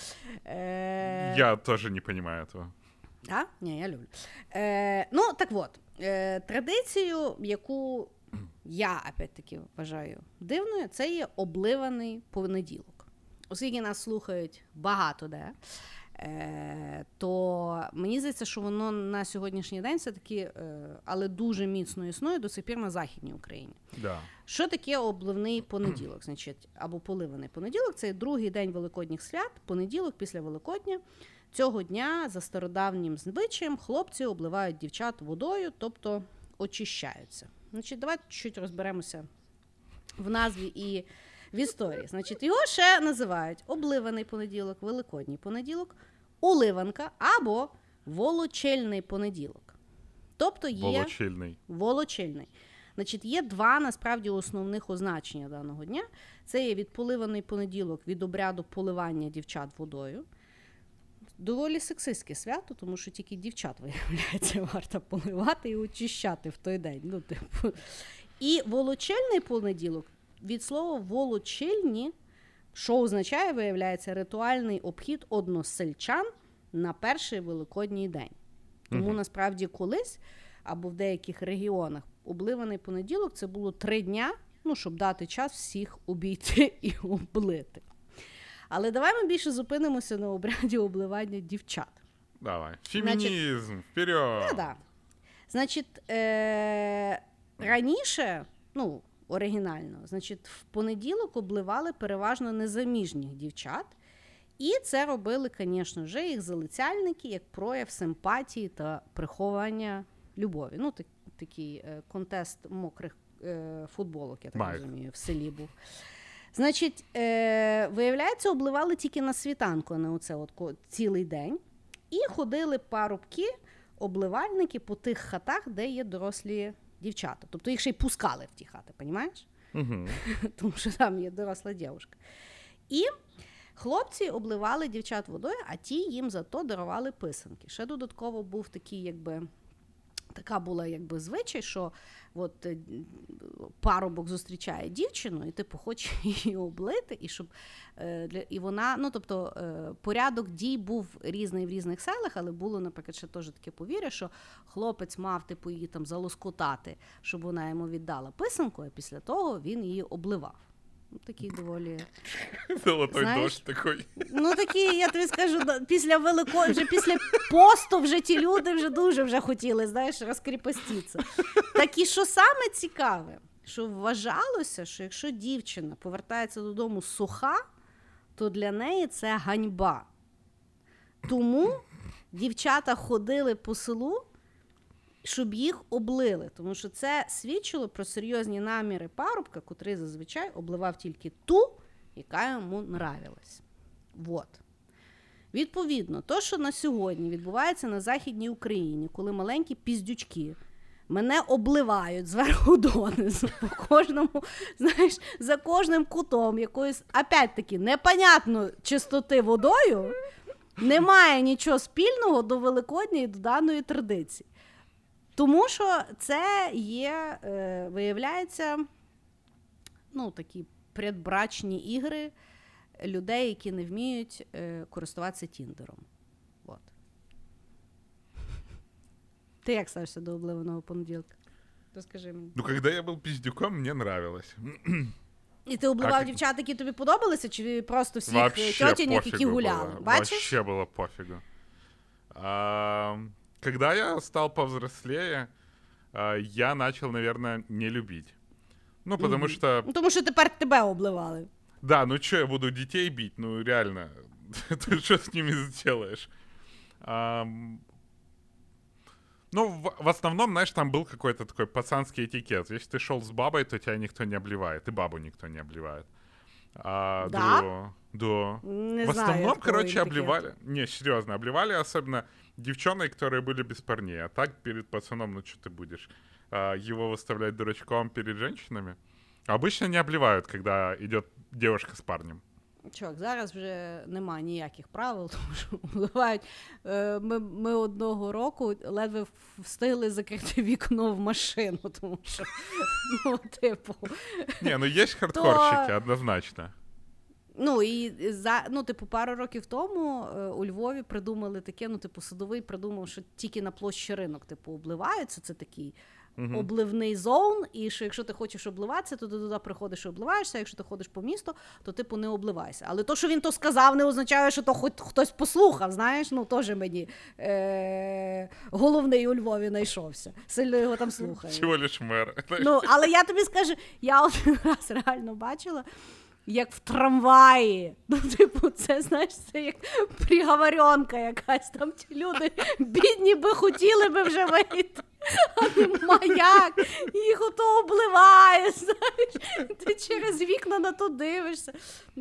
Е, Я тоже не понимаю этого. А? Ні, я люблю. Е, ну, так от, е, традицію, яку я опять-таки вважаю дивною, це є обливаний понеділок. Оскільки нас слухають багато де, е, то мені здається, що воно на сьогоднішній день все-таки, е, але дуже міцно існує до сих пір на Західній Україні. Да. Що таке обливний понеділок? Значить, або поливаний понеділок це другий день великодніх свят, понеділок після Великодня. Цього дня за стародавнім звичаєм хлопці обливають дівчат водою, тобто очищаються. Значить, давайте чуть розберемося в назві і в історії. Значить, його ще називають обливаний понеділок, великодній понеділок, уливанка або волочельний понеділок. Тобто є Волочильный. волочильний. Значить, є два насправді основних означення даного дня. Це є відполиваний понеділок від обряду поливання дівчат водою. Доволі сексистське свято, тому що тільки дівчат, виявляється, варто поливати і очищати в той день. Ну, типу. І волочельний понеділок від слова волочильні, що означає, виявляється, ритуальний обхід односельчан на перший великодній день. Тому насправді колись або в деяких регіонах обливаний понеділок це було три дня, ну, щоб дати час всіх обійти і облити. Але давай ми більше зупинимося на обряді обливання дівчат. Давай. Феминизм, вперед. Ну, да. Значить, е- раніше, ну, оригінально, значить, в понеділок обливали переважно незаміжніх дівчат. І це робили, звісно ж, їх залицяльники як прояв симпатії та приховання любові. Ну, так, такий е, контест мокрих е, футболок, я так Майк. розумію, в селі був. Значить, е, виявляється, обливали тільки на світанку, а не оце от цілий день. І ходили парубки, обливальники по тих хатах, де є дорослі дівчата. Тобто їх ще й пускали в ті хати, розумієш? Мгм. Тому що там є доросла дівчинка. І хлопці обливали дівчат водою, а ті їм зато дарували писанки. Ще додатково був такий, якби. Така була якби звичай, що от е, парубок зустрічає дівчину, і типу хоче її облити, і щоб е, для і вона, ну тобто е, порядок дій був різний в різних селах, але було, наприклад, ще теж таке повір'я, що хлопець мав типу її там залоскотати, щоб вона йому віддала писанку, а після того він її обливав. Ну, такий доволі. Золотой Знаешь, дождь такой. Ну такі, я тобі скажу, після великої, вже після посту вже ті люди вже дуже вже хотіли, знаєш, розкріпоститися. Так і що саме цікаве, що вважалося, що якщо дівчина повертається додому суха, то для неї це ганьба. Тому дівчата ходили по селу, щоб їх облили, тому що це свідчило про серйозні наміри парубка, котрий зазвичай обливав тільки ту, яка йому нравилась. Вот. Відповідно, то, що на сьогодні відбувається на Західній Україні, коли маленькі піздючки мене обливають зверху донизу, по кожному, знаєш, за кожним кутом якоїсь, опять-таки, непонятно чистоти водою, немає нічого спільного до Великодня і до даної традиції. Тому що це є, е, виявляється, ну, такі предбрачні ігри людей, які не вміють е, користуватися Тіндером. От. Ти як ставишся до обливаного понеділка? Розкажи мені. Ну, когда я был пиздюком, мне нравилось. І ти обливав А, дівчат, які тобі подобалися, чи просто всіх е, Вообще тьотіньок, які пофигу гуляли? было. Бачиш? Вообще было пофигу. А, когда я стал повзрослее, а, я начал, наверное, не любить. Ну, потому Мгм. что, Ну, Тому що тепер тебе обливали. да, ну что, я буду детей бить? Ну, реально, ты что с ними сделаешь? Ну, в, в основном, знаешь, там был какой-то такой пацанский этикет. Если ты шел с бабой, то тебя никто не обливает, и бабу никто не обливает. А, Да? Да. да. Не в знаю, основном, такого короче, етикету. обливали. Не, серьезно, обливали особенно девчонок, которые были без парней. А так перед пацаном, ну что ты будешь? а, его выставлять дурачком перед женщинами? Обычно не обливают, когда идет девушка с парнем. Чувак, зараз вже немає ніяких правил, тому що вливають. Е, Ми, ми одного року ледве встигли закрити вікно в машину, тому що, ну, типу. Не, ну есть хардкорщики, однозначно. Ну і за ну, типу, пару років тому е, у Львові придумали таке. Ну, типу, садовий придумав, що тільки на площі ринок, типу, обливаються. Це такий Мгм. обливний зон. І що якщо ти хочеш обливатися, то ти туди приходиш і обливаєшся. а Якщо ти ходиш по місту, то типу не обливайся. Але то, що він то сказав, не означає, що то хоч хтось послухав. Знаєш, ну теж мені е- головний у Львові знайшовся. Сильно його там слухає. Всего лишь мэр. Ну, але я тобі скажу, я один раз реально бачила, як в трамваї. Ну, типу, це знаєш, це як приговоренка якась. Там ті люди бідні би хотіли би вже вийти. А нема як, їх ото обливає, знаєш, ти через вікна на то дивишся.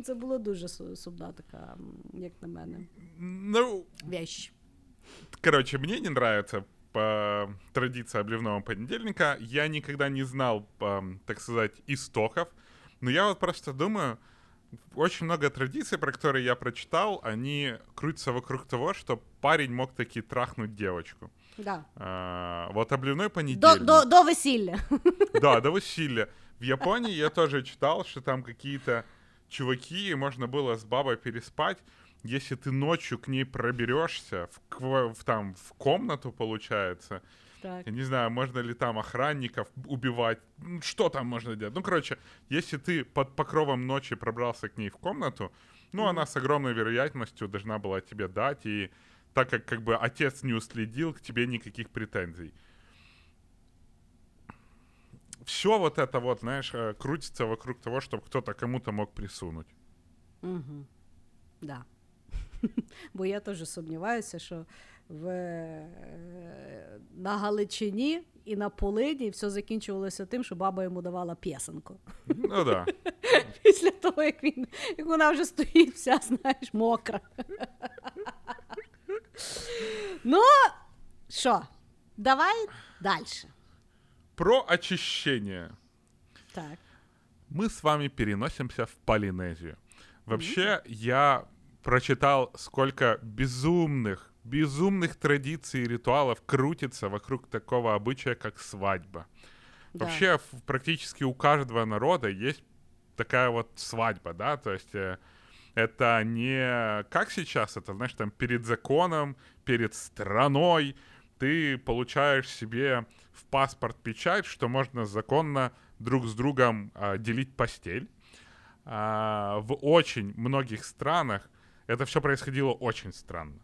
Це було дуже су- сумна така, м, як на мене, Ну, вещь. короче, мне не нравится по традиции обливного понедельника. Я никогда не знал, ам, так сказать, истоков. но я вот просто думаю, очень много традиций, про которые я прочитал, они крутятся вокруг того, что парень мог таки трахнуть девочку. Да. А, вот обливной До, понедельник. до, до весілля. Да, до веселья. В Японии я тоже читал, что там какие-то чуваки, можно было с бабой переспать, если ты ночью к ней проберешься в, в, там, в комнату, получается. Так. Я не знаю, можно ли там охранников убивать, что там можно делать. Ну, короче, если ты под покровом ночи пробрался к ней в комнату, ну, она с огромной вероятностью должна была тебе дать, и так как как бы отец не уследил, к тебе никаких претензий. Все вот это вот, знаешь, э, крутится вокруг того, чтобы кто-то кому-то мог присунуть. Угу. Да. Бо я теж сумніваюся, що в, е, на Галичині і на Полині все закінчувалося тим, що баба йому давала п'єсенку. Ну да. Після того, як він як вона вже стоїть, вся, знаєш, мокра. ну, що, давай далі. Про очищение. Так. мы с вами переносимся в Полинезию. Вообще, я прочитал, сколько безумных, безумных традиций и ритуалов крутится вокруг такого обычая, как свадьба. Да. Вообще, практически у каждого народа есть такая вот свадьба, да, то есть э, это не как сейчас, это, знаешь, там перед законом, перед страной, ты получаешь себе в паспорт печать, что можно законно друг с другом а, делить постель. А, в очень многих странах это все происходило очень странно.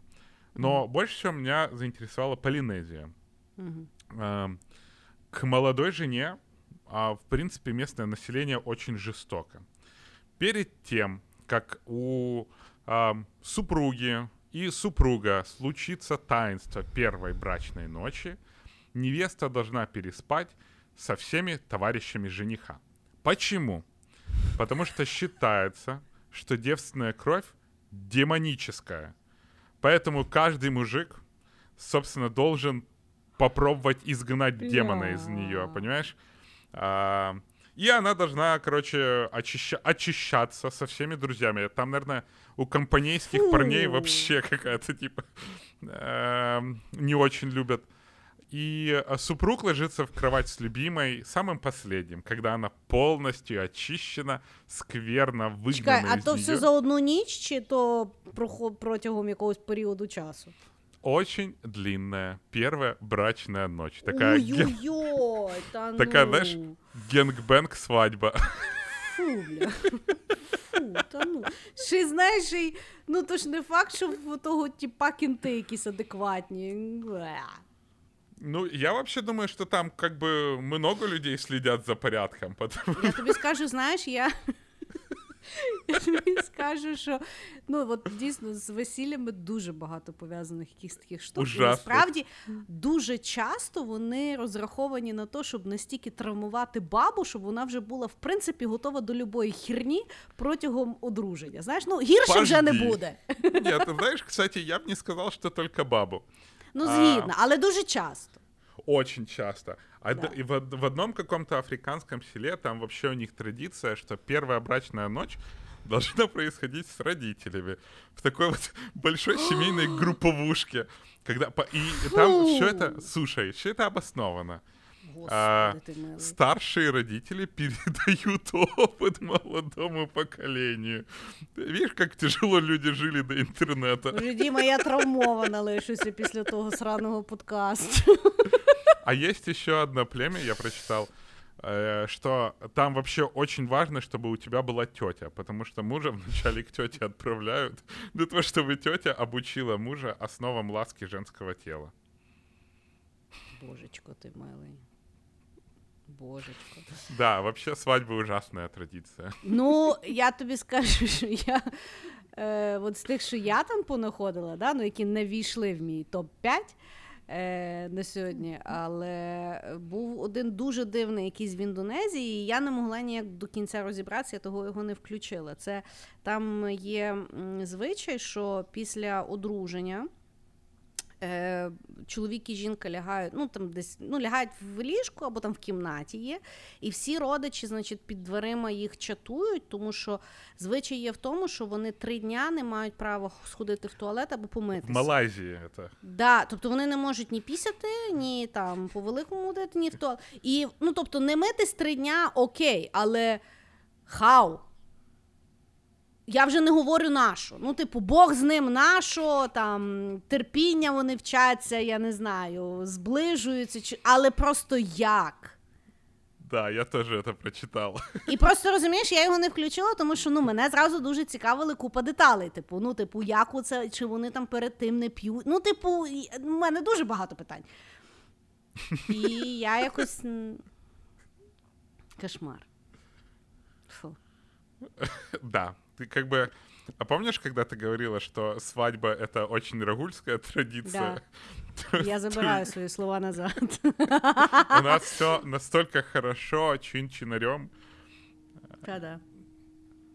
Но больше всего меня заинтересовала Полинезия. Эм, к молодой жене, а, в принципе, местное население очень жестоко. Перед тем, как у ам, супруги и супруга случится таинство первой брачной ночи, невеста должна переспать со всеми товарищами жениха. Почему? Потому что считается, что девственная кровь демоническая. Поэтому каждый мужик, собственно, должен попробовать изгнать демона из нее, понимаешь? А, и она должна, короче, очища- очищаться со всеми друзьями. Там, наверное, у компанейских Фу. парней вообще какая-то, типа, эм, не очень любят. И э, супруг ложится в кровать с любимой самым последним, когда она полностью очищена, скверно выгнана Чекай, а из то неё. все за одну ніч, чи то прохо- протягом якогось періоду часу? очень длинная первая брачная ночь. Такая, ген- Ой-ой-ой, та ну. такая, знаешь, генгбэнг свадьба. Фу, бля. Фу, та ну. Ще й знаєш, ще й, ну то ж не факт, що в того типа кінти якісь адекватні. Бля. Ну, я вообще думаю, что там как бы много людей следят за порядком, потому Я тобі скажу, знаєш, я. Я тобі скажу, що ну от дійсно з весіллями дуже багато пов'язаних якихось таких штук. І Ужасно. насправді дуже часто вони розраховані на те, щоб настільки травмувати бабу, щоб вона вже була в принципі готова до любої хірні протягом одруження. Знаєш, ну гірше вже не Пожди. буде. Нет, ты знаешь, кстати, я бы не сказал, что только бабу. Ну, згідно, А. але дуже часто. Очень часто. А Да. И в, в одном каком-то африканском селе там вообще у них традиция, что первая брачная ночь должна происходить с родителями в такой вот большой семейной групповушке. Когда по- и там все это, слушай, все это обосновано. Господи, А. Старшие родители передают опыт молодому поколению. Ты видишь, как тяжело люди жили до интернета. Діма, я травмована лишуся після того сраного подкасту. А есть еще одно племя, я прочитал, э, что там вообще очень важно, чтобы у тебя была тетя, потому что мужа вначале к тете отправляют для того, чтобы тетя обучила мужа основам ласки женского тела. Божечко, ти милий. Божечко. Да, вообще свадьба ужасная традиция. Ну, я тобі скажу, що я е, от з тих, що я там понаходила, да, ну, які не війшли в мій топ-5 е, на сьогодні, але був один дуже дивний якийсь в Індонезії, і я не могла ніяк до кінця розібратися, я того його не включила. Це там є звичай, що після одруження. Е, чоловік і жінка лягають, ну там десь ну, лягають в ліжку або там в кімнаті є, і всі родичі, значить, під дверима їх чатують, тому що звичай є в тому, що вони три дня не мають права сходити в туалет або В помитися. Малайзии это. Да, тобто вони не можуть ні пісяти, ні там по великому ходити, ні в туалет. І ну тобто не митись три дня окей, але хау. Я вже не говорю нашу. Ну, типу, Бог з ним нашо, там терпіння вони вчаться, я не знаю, зближуються, чи... але просто як? Да, я тоже это прочитал. І просто розумієш, я його не включила, тому що ну мене зразу дуже цікавили купа деталей. Типу, ну, типу, як оце, чи вони там перед тим не п'ють. Ну, типу, і- в мене дуже багато питань. І я якось. Кошмар. Фу. Да, ты как бы... А помнишь, когда ты говорила, что свадьба — это очень рагульская традиция? Я забираю свої слова назад. У нас все настолько хорошо, чин-чинарем. Та-да.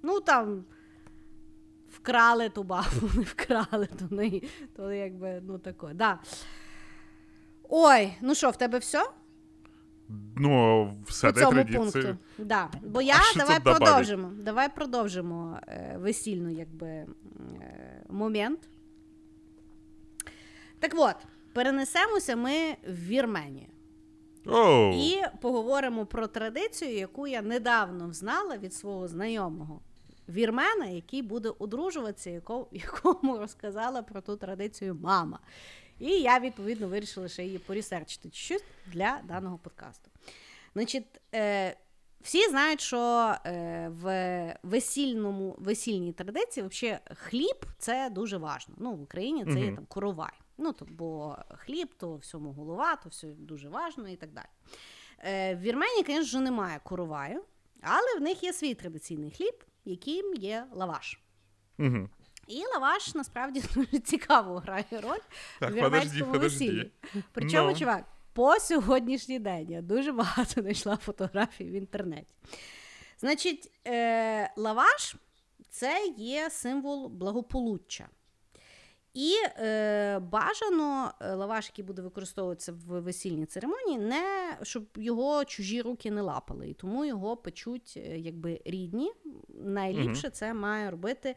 Ну там вкрали ту бабу, не вкрали то неї. То якби, ну таке. Да. Ой, ну що, в тебе все? Ну, По цьому традицией... пункту. Да. Бо я А давай тут добавить? продовжимо. Давай продовжимо е, весільну, якби е, момент. Так от, перенесемося ми в Вірменію. Оу, І поговоримо про традицію, яку я недавно взнала від свого знайомого вірмена, який буде одружуватися, яко- якому розказала про ту традицію мама. І я, відповідно, вирішила ще її порісерчити щось для даного подкасту. Значить, е, всі знають, що е, в весільному, весільній традиції взагалі хліб це дуже важливо. Ну, в Україні це є там коровай. Ну, то, бо хліб, то всьому голова, то все дуже важливо і так далі. Е, в Вірменії, звісно, немає короваю, але в них є свій традиційний хліб, яким є лаваш. Мгм. І лаваш насправді дуже цікаво грає роль Так, в вірменському весіллі. Причому, Ну. чувак, по сьогоднішній день я дуже багато знайшла фотографій в інтернеті. Значить, е, лаваш це є символ благополуччя. І е, бажано е, лаваш, який буде використовуватися в весільній церемонії, не щоб його чужі руки не лапали. І тому його печуть е, якби рідні. Найліпше це має робити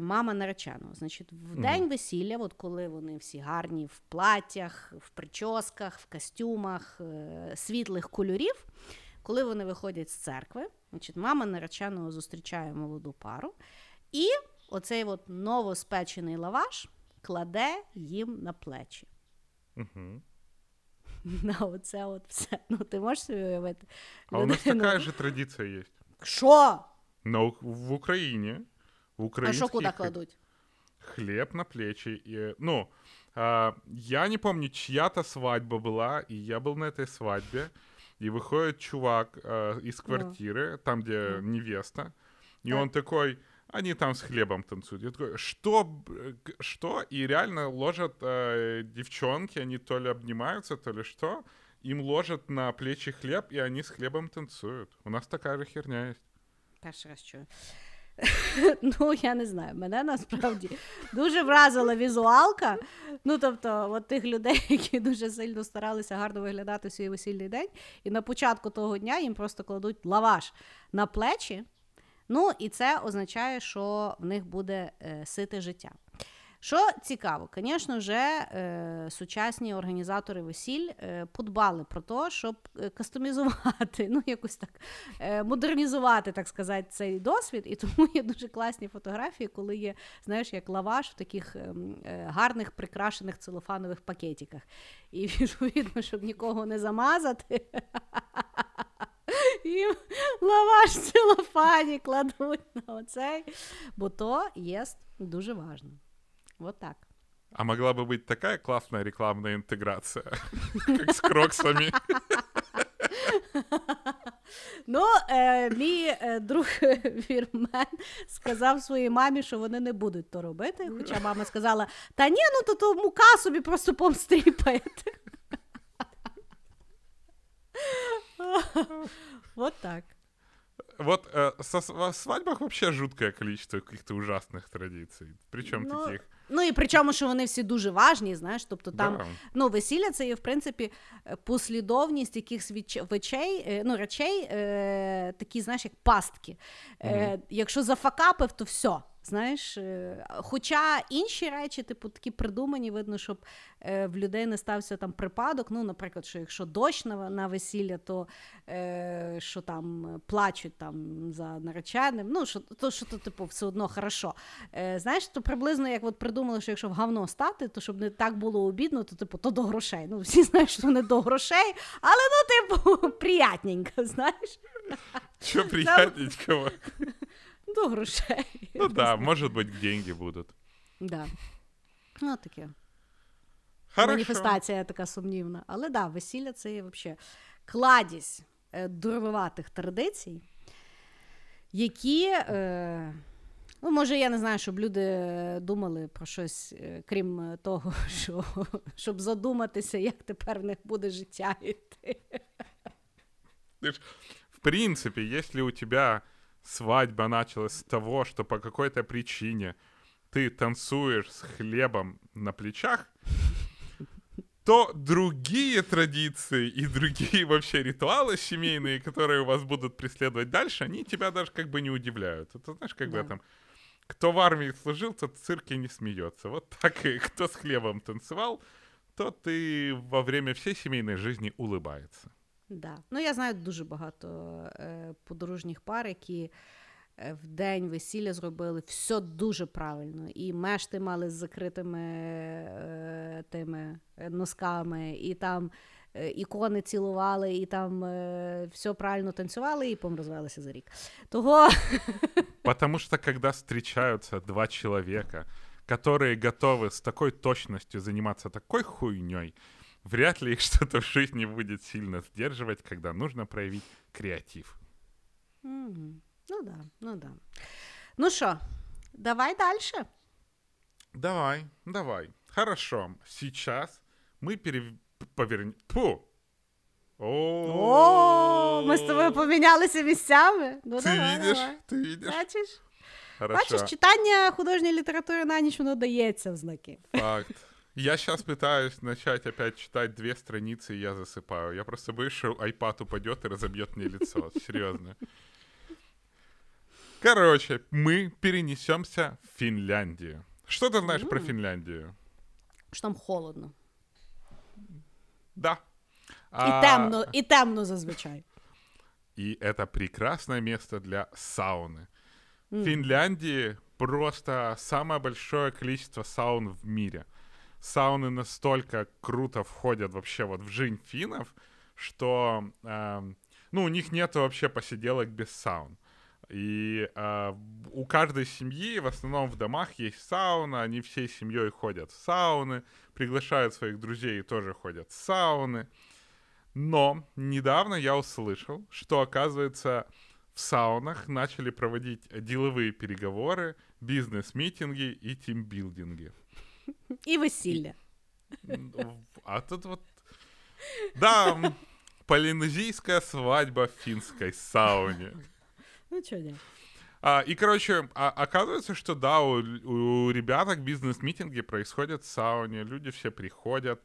мама нареченого. Значить, в день весілля, от коли вони всі гарні в платтях, в прическах, в костюмах е, світлих кольорів, коли вони виходять з церкви, значить, мама нареченого зустрічає молоду пару. І оцей от новоспечений лаваш кладе їм на плечі. Мгм. На оце от все. Ну, ти можеш собі уявити? А у нас такая же традиция есть. Що? Но у- в Украине, в А украинских що куди кладуть? хлеб на плечи. И, ну, а, я не помню, чья-то свадьба была, и я был на этой свадьбе, и выходит чувак а, из квартиры, там, где невеста, и он такой, они там с хлебом танцуют. Я такой, что, что? И реально ложат э, девчонки, они то ли обнимаются, то ли что, им ложат на плечи хлеб, и они с хлебом танцуют. У нас такая же херня есть. Перший раз чую. ну, я не знаю. Мене насправді дуже вразила візуалка. Ну, тобто, от тих людей, які дуже сильно старалися гарно виглядати свій весільний день, і на початку того дня їм просто кладуть лаваш на плечі. Ну, і це означає, що в них буде е, сите життя. Що цікаво, звісно вже е, сучасні організатори весіль е, подбали про те, щоб е, кастомізувати, ну якось так модернізувати, так сказати, цей досвід. І тому є дуже класні фотографії, коли є, знаєш, як лаваш в таких ем, гарних прикрашених целофанових пакетиках. І відповідно, щоб нікого не замазати. Їм лаваш в целофані кладуть на оцей, бо то є дуже важно. Вот так. А могла бы быть такая классная рекламная интеграция, как с кроксами. Ну, е, мій е, друг вірмен сказав своїй мамі, що вони не будуть то робити. Хоча мама сказала: та ні, ну то, то мука собі просто помстріпаєте. Вот так. Вот э, со св- в свадьбах вообще жуткое количество каких-то ужасных традиций. Причем Ну, таких. Ну і причому, що вони всі дуже важні, знаєш, тобто там Да. ну, весілля це є, в принципі, е, послідовність якихось вечей, е, ну, речей, е, такі, знаєш, як пастки. Е, Якщо зафакапив, то все. Знаєш, е, хоча інші речі, типу, такі придумані, видно, щоб е, в людей не стався там припадок. Ну, наприклад, що якщо дощ на, на весілля, то е, що там е, плачуть там за нареченим. Ну, що то, що то, типу, все одно хорошо. Е, знаєш, то приблизно як от придумали, що якщо в говно стати, то щоб не так було обідно, то типу то до грошей. Ну, всі знають, що не до грошей, але ну, типу, приятненько, знаєш, Че приятненького? До грошей. Ну да, может быть, деньги будут. Да. Ну, таке. Хорошо. Маніфестація така сумнівна. Але да, весілля це є взагалі кладість е, дурвиватих традицій, які. Е, Ну, може, я не знаю, щоб люди думали про щось, е, крім того, що, щоб задуматися, як тепер в них буде життя йти. В принципе, если у тебя свадьба началась с того, что по какой-то причине ты танцуешь с хлебом на плечах, то другие традиции и другие вообще ритуалы семейные, которые вас будут преследовать дальше, они тебя даже как бы не удивляют. Это знаешь, как Да. в этом. Кто в армии служил, тот в цирке не смеется. Вот так и кто с хлебом танцевал, тот и во время всей семейной жизни улыбается. Да. Ну, я знаю дуже багато е, подружніх пар, які е, в день весілля зробили все дуже правильно. І мешти мали з закритими е, тими е, носками, і там е, ікони цілували, і там е, все правильно танцювали, і помрозвалися за рік. Того Потому что когда встречаются два человека, которые готовы с такой точностью заниматься такой хуйней, вряд ли их что-то в жизни будет сильно сдерживать, когда нужно проявить креатив. Мгм. ну да, ну да. Ну що, давай далі. Давай, давай. Хорошо. Сейчас мы пере... повернем... Пу! О, ми з тобою помінялися місцями. Ну, Ты давай, видишь? давай. Ты видишь? Бачиш? Хорошо. Бачиш, читання художньої літератури на ніч воно дається в знаки. Факт. Я сейчас пытаюсь начать опять читать две страницы, и я засыпаю. Я просто боюсь, что айпад упадет и разобьет мне лицо. Серьезно. Короче, мы перенесемся в Финляндию. Что ты знаешь про Финляндию? Що там холодно. Да. І А, темно, і темно зазвичай. И это прекрасное место для сауны. В Финляндии просто самое большое количество саун в мире. Сауны настолько круто входят вообще вот в жизнь финнов, что, э, ну, у них нет вообще посиделок без саун. И э, у каждой семьи, в основном в домах, есть сауна, они всей семьей ходят в сауны, приглашают своих друзей и тоже ходят в сауны. Но недавно я услышал, что, оказывается, в саунах начали проводить деловые переговоры, бизнес-митинги и тимбилдинги. И весілля. А тут вот... Да, полинезийская свадьба в финской сауне. Ну, чого ні? А, и, короче, а, оказывается, что да, у, у ребяток бизнес-митинги происходят в сауне, люди все приходят,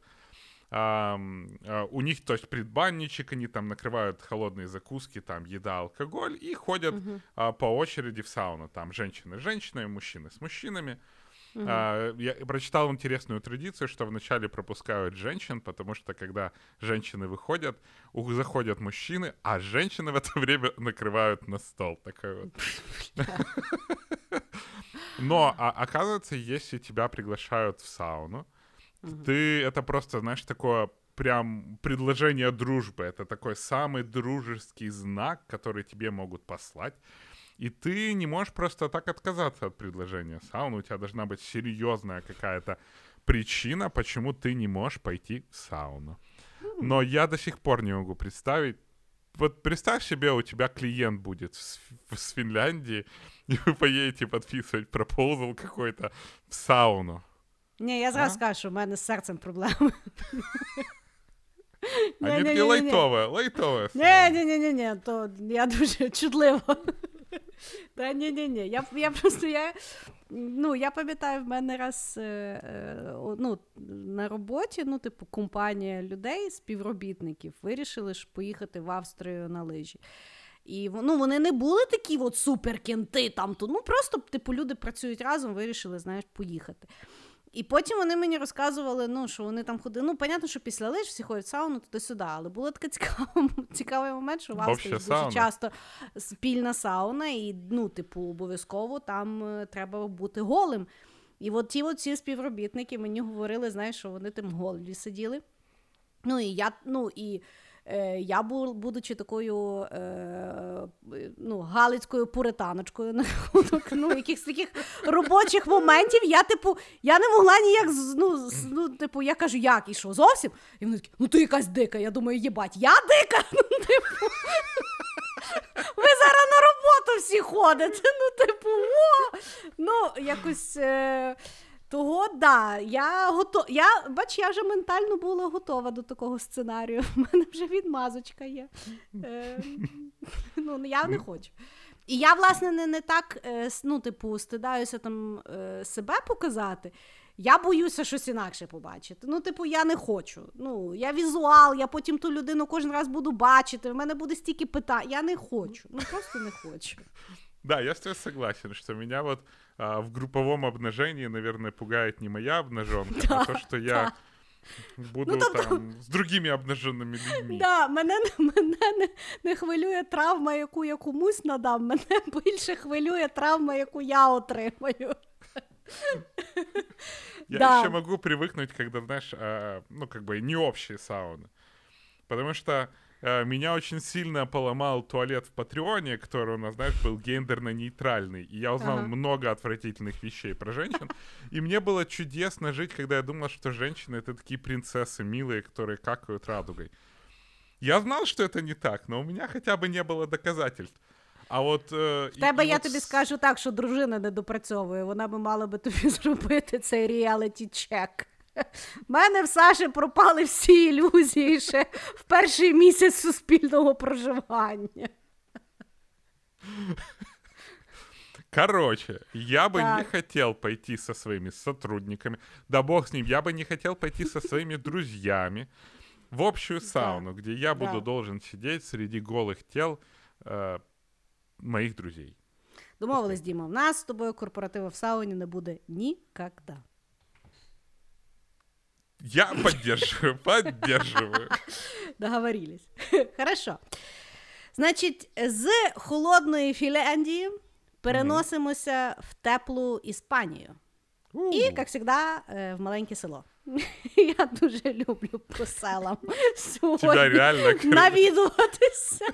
а, а, у них, то есть, предбанничек, они там накрывают холодные закуски, там, еда, алкоголь, и ходят Мгм. а, по очереди в сауну, там, женщины с женщинами, мужчины с мужчинами. Мгм. А, я прочитал интересную традицию, что вначале пропускают женщин, потому что когда женщины выходят, у- заходят мужчины, а женщины в это время накрывают на стол. Такой вот. Но а, оказывается, если тебя приглашают в сауну, ты это просто, знаешь, такое прям предложение дружбы. Это такой самый дружеский знак, который тебе могут послать. И ты не можешь просто так отказаться от предложения сауны. У тебя должна быть серьезная какая-то причина, почему ты не можешь пойти в сауну. Но я до сих пор не могу представить. Вот представь себе, у тебя клиент будет с, с Финляндии, и вы поедете подписывать пропозал какой-то в сауну. Ні, я зразу А? скажу, що в мене з серцем проблеми. Они такие Ні-ні-ні-ні. лайтовые, лайтовые. Ні, ні, ні, ні, ні, то я дуже чутлива. Та ні, ні, ні. Я, я просто я, ну, я пам'ятаю, в мене раз е, е, ну, на роботі, ну, типу, компанія людей, співробітників, вирішили ж поїхати в Австрію на лижі. І ну, вони не були такі от суперкенти там, ну просто, типу, люди працюють разом, вирішили, знаєш, поїхати. І потім вони мені розказували, ну, що вони там ходили. Ну, понятно, що після лиж всі ходять в сауну туди-сюди, але було такий цікавий, цікавий момент, що в Австрії дуже сауна. часто спільна сауна, і ну, типу, обов'язково там е, треба бути голим. І от ті от ці співробітники мені говорили, знаєш, що вони там голі сиділи. Ну і я, ну і я бу, будучи такою е, ну, галицькою пуританочкою на рахунок ну, якихось таких робочих моментів, я, типу, я не могла ніяк ну, ну, типу, я кажу, як і що, зовсім? І вони такі, ну ти якась дика. Я думаю, їбать, я дика? Ну, типу. Ви зараз на роботу всі ходите. Ну, типу, о! Ну, якось. Е... Того, да, я готова. Я, бач, я вже ментально була готова до такого сценарію. У мене вже відмазочка є. Е, ну, я не хочу. І я, власне, не, не так, е, ну, типу, стидаюся там е, себе показати. Я боюся щось інакше побачити. Ну, типу, я не хочу. Ну, я візуал, я потім ту людину кожен раз буду бачити. В мене буде стільки питань. Я не хочу. Ну просто не хочу. Да, я с тобой согласен, что меня вот а, в групповом обнажении, наверное, пугает не моя обнаженка, а то, что я буду Ну, тобто- там с другими обнаженными людьми. Да, мене, не- мене не, не хвилює травма, яку я комусь надам. Мене більше хвилює травма, яку я отримаю. Я Да. еще могу привыкнуть, когда, знаешь, а, ну, как бы не общие сауны. Потому что а, меня очень сильно поломал туалет в Патреоне, который у нас, знаешь, был гендерно-нейтральный. И я узнал Ага. много отвратительных вещей про женщин. И мне было чудесно жить, когда я думал, что женщины — это такие принцессы милые, которые какают радугой. Я знал, что это не так, но у меня хотя бы не было доказательств. А от... Е, В тебе я тобі скажу так, що дружина не допрацьовує. Вона би мала би тобі зробити цей реаліті чек. У мене в Саші пропали всі ілюзії ще в перший місяць суспільного проживання. Короче, я бы не Так. хотел пойти со своими сотрудниками, да бог с ним, я бы не хотел пойти со своими друзьями в общую сауну, где я буду Да. должен сидеть среди голых тел э, моих друзей. Домовились, Діма, в нас з тобою корпоративу в сауні не буде ніколи. Я поддерживаю, поддерживаю. Договорились. Хорошо. Значить, з холодної Фінляндії переносимося в теплу Іспанію. І, як завжди, е, в маленьке село. Я дуже люблю по селам Тебя сьогодні реально как навідуватися.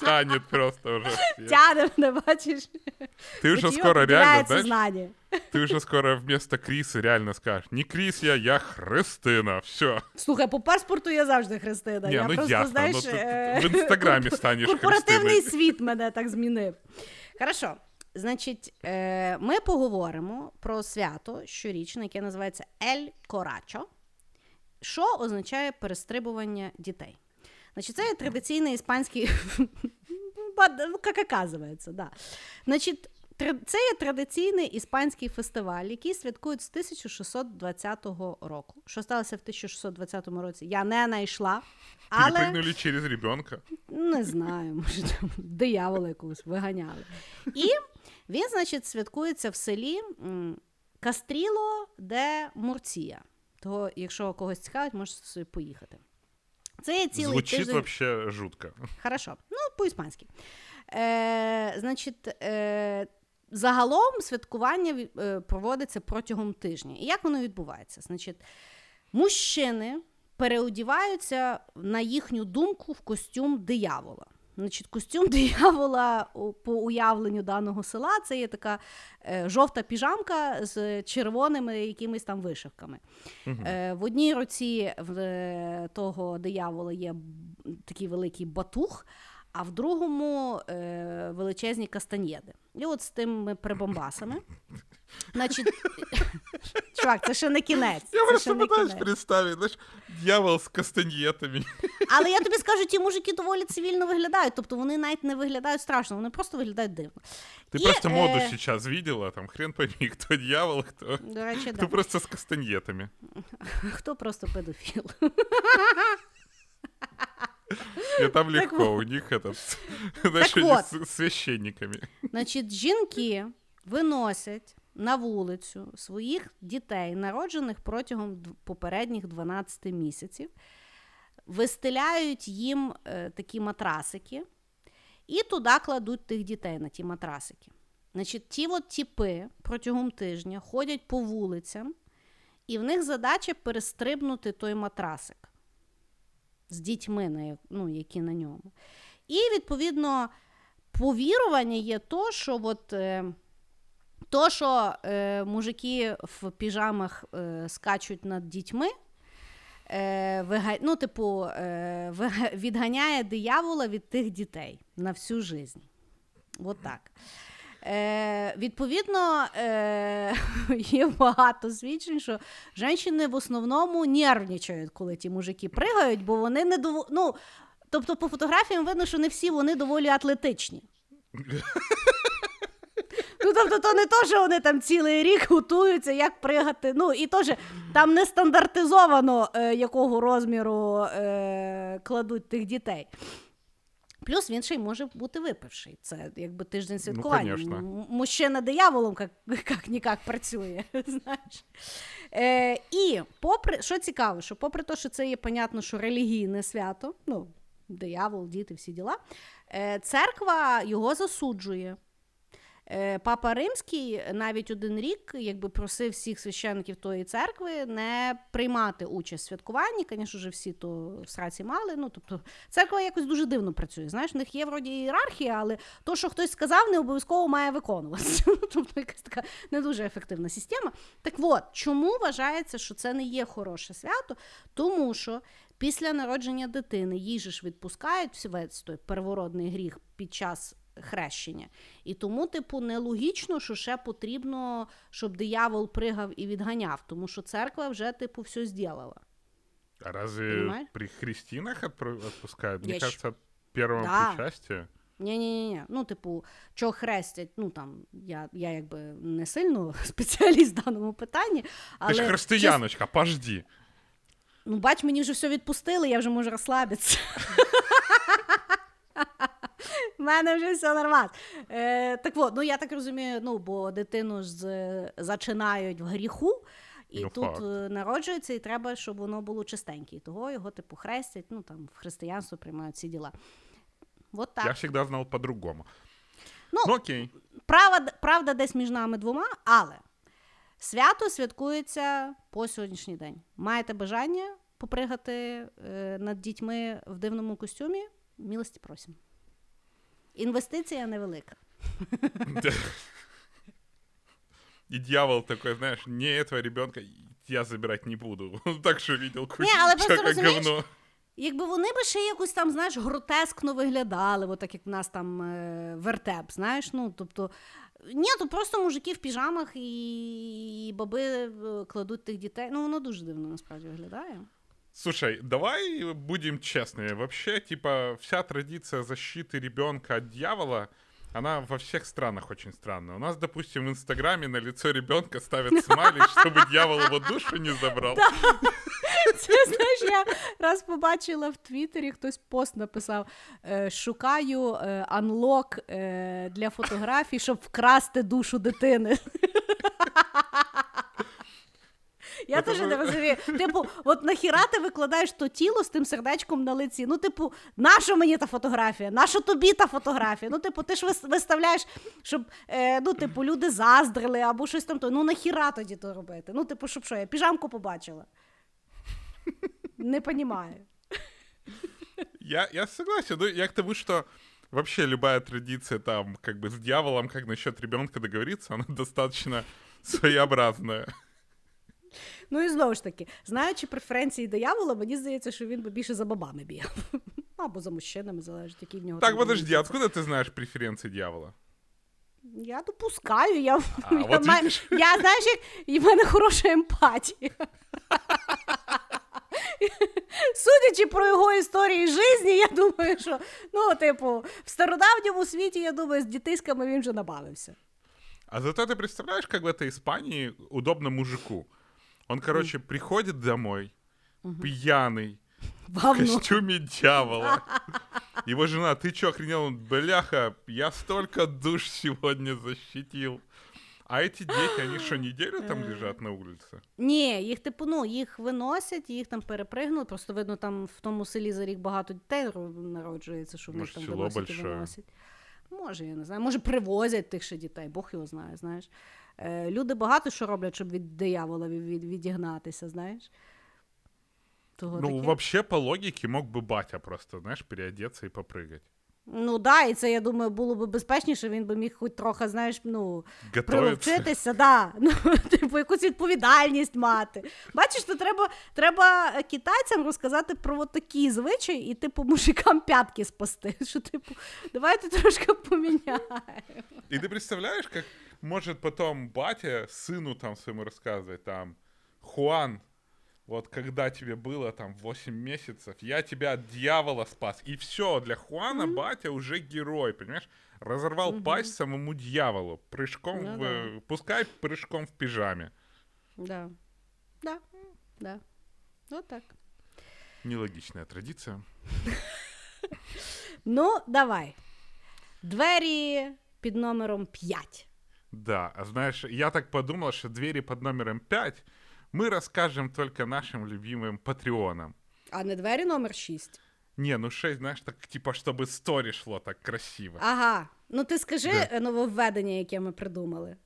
тянет просто уже. все. Тяне мене, бачиш. Ты уже Водієм скоро реально, поділяється знаешь, знання. ты уже скоро вместо Крисы реально скажешь, не Крис я, я Христина, все. Слухай, по паспорту я завжди Христина. Не, я ну просто, ясно, знаєш, ну ти е, в Інстаграмі станеш Корпоративний Христиною. світ мене так змінив. Хорошо. Значить, е, ми поговоримо про свято щорічне, яке називається Ель Корачо, що означає перестрибування дітей. Значить, це є традиційний іспанський. Да. Значить, це є традиційний іспанський фестиваль, який святкують з 1620 року. Що сталося в 1620 році? Я не знайшла. Але Перепрыгнули через ребенка. не знаю, може там диявола якогось виганяли. І він, значить, святкується в селі Кастріло де Мурція. Того, якщо когось цікавить, можете собі поїхати. Це є цілий Звучит тиждень. вообще жутко. Хорошо. Ну, по-іспанськи. Е, значить, е, загалом святкування е, проводиться протягом тижня. І як воно відбувається? Значить, мужчини переодіваються, на їхню думку, в костюм диявола. Значить, костюм диявола по уявленню даного села це є така е, жовта піжамка з червоними якимись там вишивками. Е, в одній руці в е, того диявола є такий великий батух, а в другому е, величезні кастаньєди. І от з тими прибомбасами. Значить, чувак, це ще не кінець. Я це просто ще не пытаюсь кінець. представить, знаешь, дьявол с кастаньетами. Але я тобі скажу, ті мужики доволі цивільно виглядають. Тобто вони навіть не виглядають страшно, вони просто виглядають дивно. Ты И, просто моду э, сейчас видела, там хрен пойми, кто дьявол, кто, До речі, кто да. просто с кастаньетами. хто просто педофіл. И там Так легко, у них этот, знаешь, они вот. с священниками. Значить, жінки виносять на вулицю своїх дітей, народжених протягом попередніх 12 місяців, вистеляють їм е, такі матрасики і туди кладуть тих дітей на ті матрасики. Значить, ті от тіпи протягом тижня ходять по вулицям, і в них задача перестрибнути той матрасик з дітьми, ну, які на ньому. І, відповідно, повірування є то, що от, е, то, що е, мужики в піжамах е, скачуть над дітьми, е, вига... ну, типу, е, відганяє диявола від тих дітей на всю жизнь. От так. Е, відповідно, е, є багато свідчень, що жінки в основному нервничають, коли ті мужики пригають, бо вони не дово... ну, Тобто, по фотографіям видно, що не всі вони доволі атлетичні. Ну, тобто, то не то, що вони там цілий рік готуються, як пригати. Ну, і теж там не стандартизовано, е, якого розміру е, кладуть тих дітей. Плюс він ще й може бути випивший. Це якби тиждень святкування. конечно. М- Мужчина дияволом, як нікак працює. Знаєш. Е, і попри, що цікаво, що попри те, що це є понятно, що релігійне свято, ну, диявол, діти, всі діла, е, церква його засуджує. Е, Папа Римський навіть один рік якби просив всіх священників тої церкви не приймати участь в святкуванні. Звісно ж, всі то в сраці мали. Ну, тобто, церква якось дуже дивно працює. Знаєш, в них є вроді ієрархія, але то, що хтось сказав, не обов'язково має виконуватися. Тобто якась така не дуже ефективна система. Так от, чому вважається, що це не є хороше свято? Тому що після народження дитини їй ж відпускають весь той первородний гріх під час хрещення. І тому, типу, нелогічно, що ще потрібно, щоб диявол пригав і відганяв, тому що церква вже, типу, все зробила. А разве Понимаешь? при христинах отпускают? Мне Я кажется, от первого Да. причастия. Ні-ні-ні, ну, типу, що хрестять, ну там я, я якби не сильно спеціаліст в даному питанні. Але Ты ж християночка, пожди. Ну, бач, мені вже все відпустили, я вже можу розслабитися. У мене вже все нормально. Е, так от, ну я так розумію, ну, бо дитину ж зачинають в гріху, і Ну, тут факт. е, народжується, і треба, щоб воно було чистеньке. І того його, типу, хрестять, ну там в християнство приймають ці діла. От так. Я всегда знал по-другому. Ну, Ну окей. правда, правда десь між нами двома, але свято святкується по сьогоднішній день. Маєте бажання попригати е, над дітьми в дивному костюмі? Милості просимо. Інвестиція невелика. И дьявол такой, знаешь, не этого ребенка я забирать не буду. Он так что видел кучу Не, але просто говно. Якби вони би ще якось там, знаєш, гротескно виглядали, от так як в нас там е, вертеп, знаєш, ну тобто. Ні, то просто мужики в піжамах і, і баби е, кладуть тих дітей. Ну, воно дуже дивно насправді виглядає. Слушай, давай будем честны. Вообще, типа, вся традиция защиты ребенка от дьявола, она во всех странах очень странная. У нас, допустим, в Инстаграме на лицо ребенка ставят смайлик, чтобы дьявол его душу не забрал. Це знаєш, я раз побачила в Твіттері, хтось пост написав: е, шукаю е, анлок е, для фотографій, щоб вкрасти душу дитини. Я теж не розумію. Типу, от нахіра ти викладаєш то тіло з тим сердечком на лиці. Ну, типу, нащо мені та фотографія? Нащо тобі та фотографія? Ну, типу, ти ж виставляєш, щоб е, ну, типу, люди заздрили або щось там. то. Ну, нахіра тоді то робити? Ну, типу, щоб що, я піжамку побачила. Не понімаю. Я, я согласен. Ну, я к тому, что вообще любая традиция там, как бы с дьяволом, как насчет ребенка договориться, она достаточно своеобразная. Ну і знову ж таки, знаючи преференції диявола, мені здається, що він би більше за бабами бігав. Або за мужчинами, залежить, які в нього. Так, там подожди, були. откуда ты знаешь преференции дьявола? Я допускаю, я, А, я, от маю- видиш? я знаєш, як і в мене хороша емпатія. Судячи про його історії житті, я думаю, що ну, типу, в стародавньому світі, я думаю, з дітиськами він вже набавився. А зато ты представляешь, как в этой Испании удобно мужику. Он, короче, приходит домой, пьяный, в Говно. костюме дьявола. Его жена, ты чё, охренел? Он, бляха, я столько душ сегодня защитил. А эти дети, они что, неделю там лежат на улице? Ні, їх типу, ну, їх виносять, їх там перепригнуть. Просто видно, там в тому селі за рік багато дітей ро- народжується, що вони Може, там село виносять і большое. виносять. Може, я не знаю. Може, привозять тих ще дітей, Бог його знає, знаєш. Е, люди багато що роблять, щоб від диявола від, від, відігнатися, знаєш. Того Ну, таке. вообще, по логике, мог бы батя просто, знаешь, переодеться и попрыгать. Ну да, і це я думаю, було б безпечніше, він би міг хоч трохи, знаєш, ну, Готовиться. приловчитися, да. ну, типу, якусь відповідальність мати. Бачиш, то треба, треба китайцям розказати про от такі звичаї і, типу, мужикам п'ятки спасти. Що, типу, давайте трошки поміняємо. И ты представляешь, как может потом батя сыну там своему рассказывать, там, Хуан, вот когда тебе было там 8 месяцев, я тебя от дьявола спас. И все, для Хуана батя уже герой, понимаешь? Разорвал пасть самому дьяволу, прыжком, Ну в, да. пускай прыжком в пижаме. Да. Да. Да. Ну так. Нелогичная традиция. Ну, давай. Двері під номером 5. Да, а знаешь, я так подумал, что двери под номером 5 мы расскажем только нашим любимым патреонам. А не двері номер 6. Не, ну 6, знаешь, так типа, чтобы стори шло так красиво. Ага. Ну ти скажи Да. е, нововведення, яке ми придумали.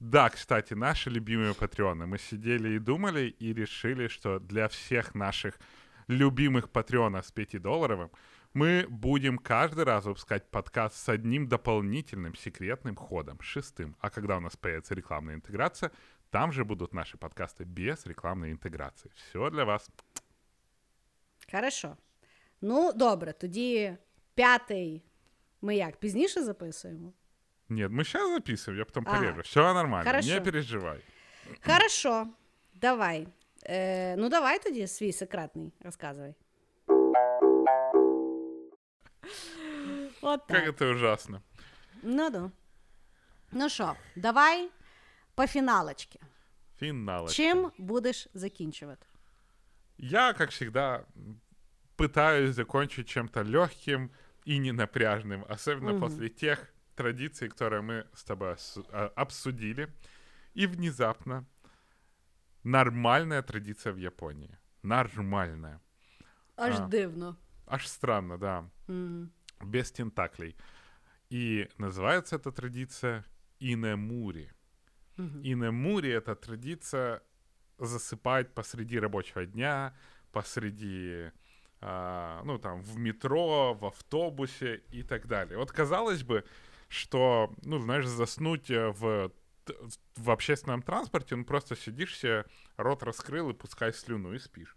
Да, кстати, наши любимые патреоны. Мы сидели и думали, и решили, что для всех наших любимых патреонов с 5 долларовым мы будем каждый раз выпускать подкаст с одним дополнительным секретным ходом, шестым. А когда у нас появится рекламная интеграция, там же будут наши подкасты без рекламной интеграции. Все для вас. Хорошо. Ну, добре, тоді п'ятий ми як пізніше записуємо? Нет, мы сейчас записываем, я потом А, порежу. Все нормально, хорошо. не переживай. Хорошо, давай. Е, ну, давай тоді свій секретний розказуй. От Как так. это ужасно. Ну, ну. Ну що, давай по фіналочки. Финалочка. Чим будеш закінчувати? Я, как всегда, пытаюсь закончить чем-то легким и ненапряжным, особенно Мгм. после тех традиций, которые мы с тобой а, обсудили. И внезапно нормальная традиция в Японии. Нормальная. Аж А. дивно. Аж странно, да. Мгм. Без тентаклей. И называется эта традиция инемури. Инемури — это традиция засыпать посреди рабочего дня, посреди, а, ну, там, в метро, в автобусе и так далее. Вот казалось бы, что, ну, знаешь, заснуть э, в, в общественном транспорте, ну, просто сидишь себе, рот раскрыл и пускай слюну и спишь.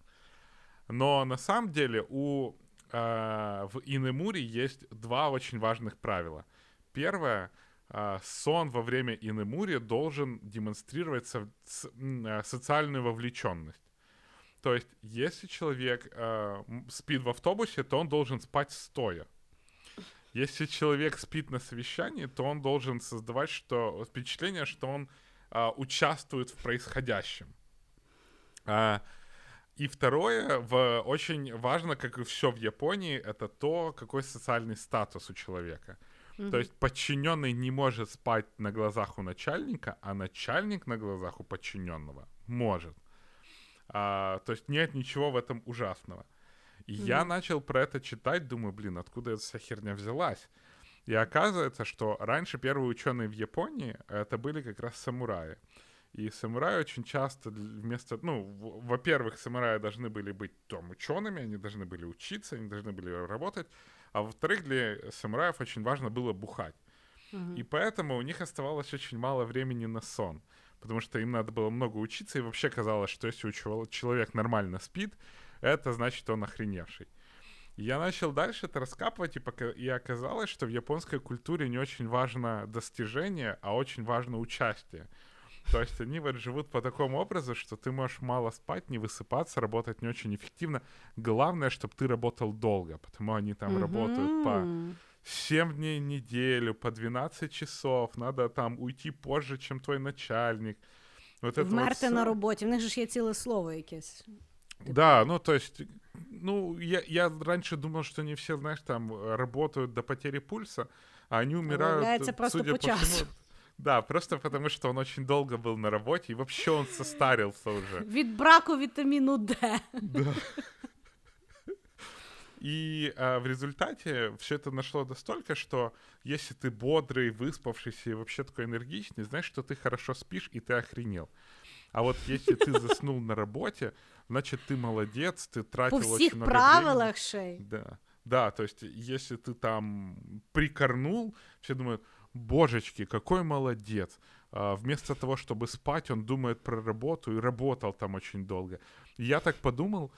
Но на самом деле у, а, в Инемуре есть два очень важных правила. Первое а, сон во время инемури должен демонстрировать со- а, социальную вовлеченность. То есть, если человек спит в автобусе, то он должен спать стоя. Если человек спит на совещании, то он должен создавать что, впечатление, что он а, участвует в происходящем. А, и второе, в, очень важно, как и все в Японии, это то, какой социальный статус у человека. То есть подчиненный не может спать на глазах у начальника, а начальник на глазах у подчиненного может. А, то есть нет ничего в этом ужасного. И я начал про это читать, думаю, блин, откуда эта вся херня взялась? И оказывается, что раньше первые ученые в Японии это были как раз самураи. И самураи очень часто вместо... Ну, во-первых, самураи должны были быть там учеными, они должны были учиться, они должны были работать. А во-вторых, для самураев очень важно было бухать. И поэтому у них оставалось очень мало времени на сон. Потому что им надо было много учиться, и вообще казалось, что если человек нормально спит, это значит он охреневший. Я начал дальше это раскапывать, и, пока... и оказалось, что в японской культуре не очень важно достижение, а очень важно участие. То есть они вот живут по такому образу, что ты можешь мало спать, не высыпаться, работать не очень эффективно. Главное, чтобы ты работал долго, потому они там работают по Мгм. 7 дней в неделю, по 12 часов. Надо там уйти позже, чем твой начальник. Вот это вот Вмерти всё. на роботі. В них же ж є ціле слово якесь. Да, ну то есть, ну, я, я раньше думал, что они все, знаешь, там э, работают до потери пульса, а они умирают, виявляється, э, просто судя по по часу. всему, да, просто потому что он очень долго был на работе, и вообще он состарился уже. Від браку вітаміну Д. Да. И а, в результате все это нашло настолько, что если ты бодрый, выспавшийся и вообще такой энергичный, знаешь, что ты хорошо спишь и ты охренел. А вот если ты заснул на работе, значит, ты молодец, ты По тратил всіх очень много правилах времени. ще й. Да. Да, то есть, если ты там прикорнул, все думают, божечки, какой молодец. Вместо того, чтобы спать, он думает про работу и работал там очень долго. Я так подумал,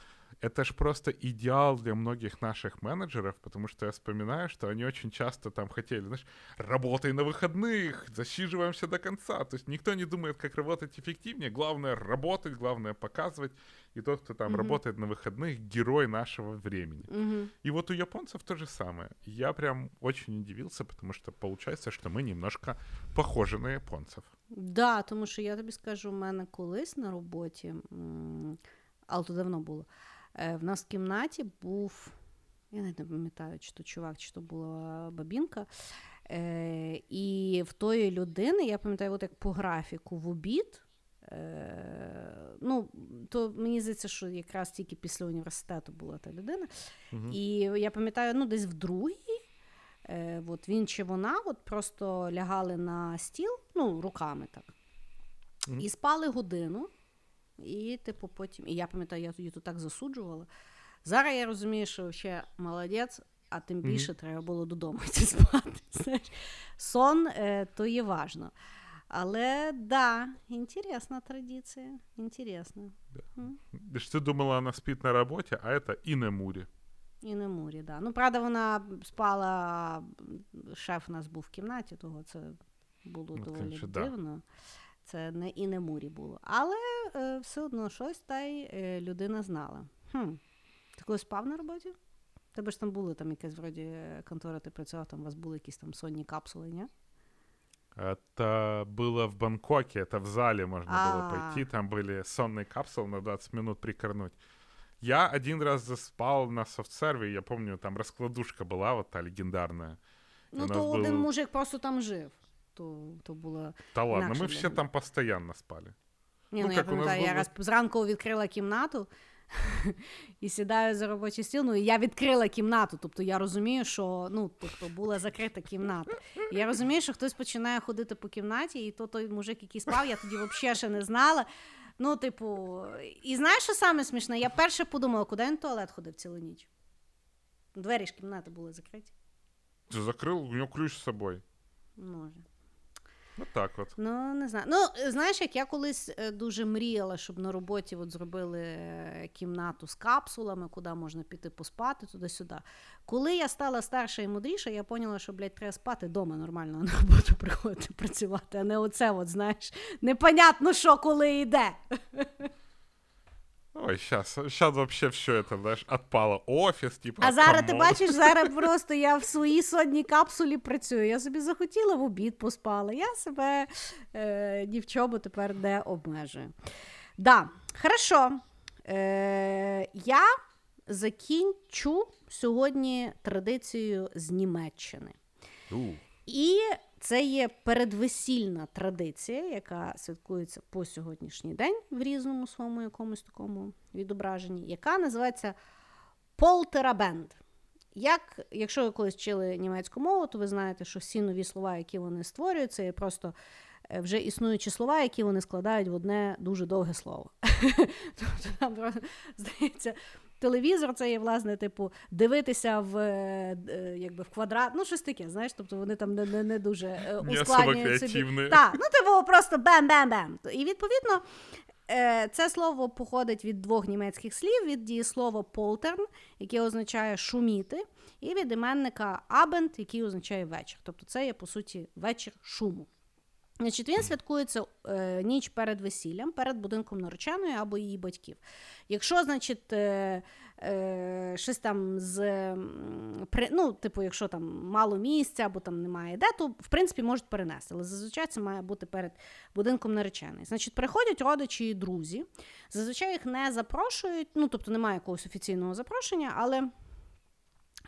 это ж просто идеал для многих наших менеджеров, потому что я вспоминаю, что они очень часто там хотели, знаешь, работай на выходных, засиживаемся до конца. То есть никто не думает, как работать эффективнее. Главное работать, главное показывать. И тот, кто там Мгм. работает на выходных, герой нашего времени. Угу. И вот у японцев то же самое. Я прям очень удивился, потому что получается, что мы немножко похожи на японцев. Да, тому що я тобі скажу, у мене колись на роботі, але то давно було. Е, В нас в кімнаті був, я навіть не пам'ятаю, чи то чувак, чи то була бабінка. Е, і в тої людини, я пам'ятаю, от як по графіку в обід. Е, ну, то мені здається, що якраз тільки після університету була та людина. Мгм. І я пам'ятаю, ну, десь в другій, е, от він чи вона от просто лягали на стіл, ну, руками так, Мгм. і спали годину. І, типу, потім. І я пам'ятаю, я тоді то так засуджувала. Зараз я розумію, що ще молодець, а тим Мгм. більше треба було додому йти спати. Знаєш. Сон е, то є важно. Але да, інтересна традиція. Інтересно. Ты ж ты думала, она спит на работе, а это и на муре. І не мурі, да. Ну, правда, вона спала, шеф у нас був в кімнаті, того це було Ну, доволі конечно, да. дивно. Це не і не мурі було. Але е, все одно щось та й е, людина знала. Хм. Ти коли спав на роботі? Тебе ж там були там якась вроді е, контора, ти працював, там у вас були якісь там сонні капсули, ні? Это было в Бангкоке, это в зале можно было А. пойти, там были сонные капсулы на 20 минут прикорнуть. Я один раз заспал на софтсерве, я помню, там раскладушка была вот та легендарная. Ну, У нас то один був- мужик просто там жив. То, то було. Да ладно, Инакше мы для все меня. там постоянно спали. Ні, Ну, ну, я як у нас пам'ятаю, я було- раз зранку відкрила кімнату, і сідаю за робочий стіл. Ну, і я відкрила кімнату. Тобто я розумію, що ну, тобто, була закрита кімната. І я розумію, що хтось починає ходити по кімнаті, і то той мужик, який спав, я тоді взагалі ще не знала. Ну, типу, і знаєш, що саме смішне? Я перше подумала, куди він в туалет ходив цілу ніч. Двері ж кімнати були закриті. Ты закрыл, у него ключ с собой. Може. Вот так от. Ну, не знаю. Ну, знаєш, як я колись е, дуже мріяла, щоб на роботі от зробили е, кімнату з капсулами, куди можна піти поспати, туди-сюди. Коли я стала старша і мудріша, я поняла, що, блядь, треба спати вдома нормально на роботу приходити працювати, а не оце, от, знаєш, непонятно, що коли йде. Ой, сейчас, сейчас вообще все это, знаешь, отпало. Офис, типа. А зараз ти бачиш, зараз просто я в своїй сотній капсулі працюю. Я собі захотіла в обід поспала. Я себе е, ні в чому тепер не обмежую. Да, хорошо. Е, я закінчу сьогодні традицією з Німеччини. У, І це є передвесільна традиція, яка святкується по сьогоднішній день в різному своєму якомусь такому відображенні, яка називається Полтерабенд. Як, якщо ви колись вчили німецьку мову, то ви знаєте, що всі нові слова, які вони створюють, це є просто е, вже існуючі слова, які вони складають в одне дуже довге слово. Тобто просто, здається, телевізор це є, власне, типу, дивитися в, е, е, якби, в квадрат, ну, щось таке, знаєш, тобто вони там не, не, не дуже е, ускладнюють собі. Так, ну, типу, просто бем-бем-бем. І відповідно. Це слово походить від двох німецьких слів: від дієслова полтерн, яке означає шуміти, і від іменника абенд, який означає вечір. Тобто це є, по суті, вечір шуму. Значить, він святкується е, ніч перед весіллям, перед будинком нареченої або її батьків. Якщо, значить, е, е, щось там з при, ну, типу, якщо там мало місця або там немає де, то в принципі можуть перенести. Але зазвичай це має бути перед будинком нареченої. Значить, приходять родичі і друзі. Зазвичай їх не запрошують, ну тобто немає якогось офіційного запрошення, але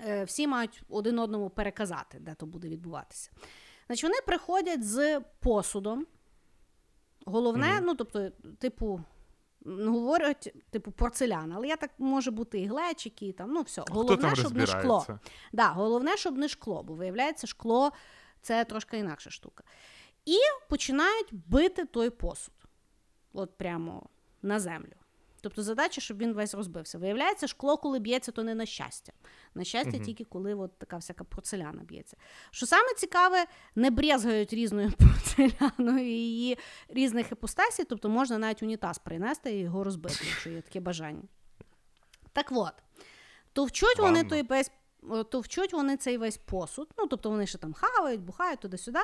е, всі мають один одному переказати, де то буде відбуватися. Значить, вони приходять з посудом. Головне, Мгм. ну, тобто, типу, говорять, типу, порцелян, але я так може бути і глечики, і там, ну все. Хто Головне, там щоб не шкло. Да, головне, щоб не шкло, бо виявляється, шкло це трошки інакша штука. І починають бити той посуд. От прямо на землю. Тобто задача, щоб він весь розбився. Виявляється, шкло, коли б'ється, то не на щастя. На щастя, Мгм. тільки коли от така всяка порцеляна б'ється. Що саме цікаве, не брезгають різною порцеляною її різних іпостасій, тобто можна навіть унітаз принести і його розбити, якщо є таке бажання. Так от, товчуть вони той весь, е, товчуть вони цей весь посуд, ну тобто вони ще там хавають, бухають туди-сюди,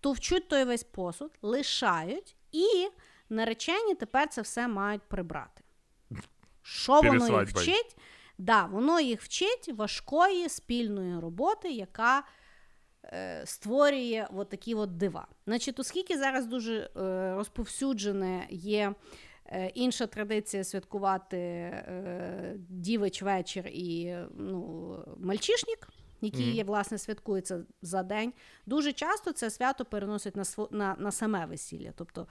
товчуть той весь посуд, лишають, і наречені тепер це все мають прибрати. Що воно їх вчить? Да, воно їх вчить важкої спільної роботи, яка е, створює от такі от дива. Значить, оскільки зараз дуже е, розповсюджене є е, інша традиція святкувати е, дівич вечір і ну, мальчишник, Мгм. є, власне, святкується за день. Дуже часто це свято переносять на, сво- на, на саме весілля. Тобто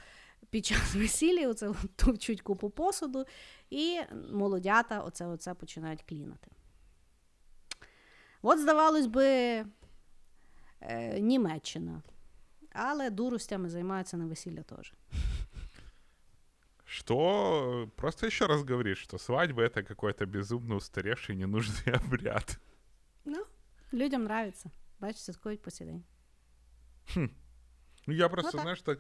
під час весілля оце товчуть купу посуду, і молодята оце, оце починають клінати. От, здавалось би, е, Німеччина. Але дуростями займаються на весілля теж. Что? Просто еще раз говоришь, что свадьба это какой-то безумно устаревший ненужный обряд. Людям нравиться. Бачиш, святкують по сей день. Ну, я просто, так. знаешь, так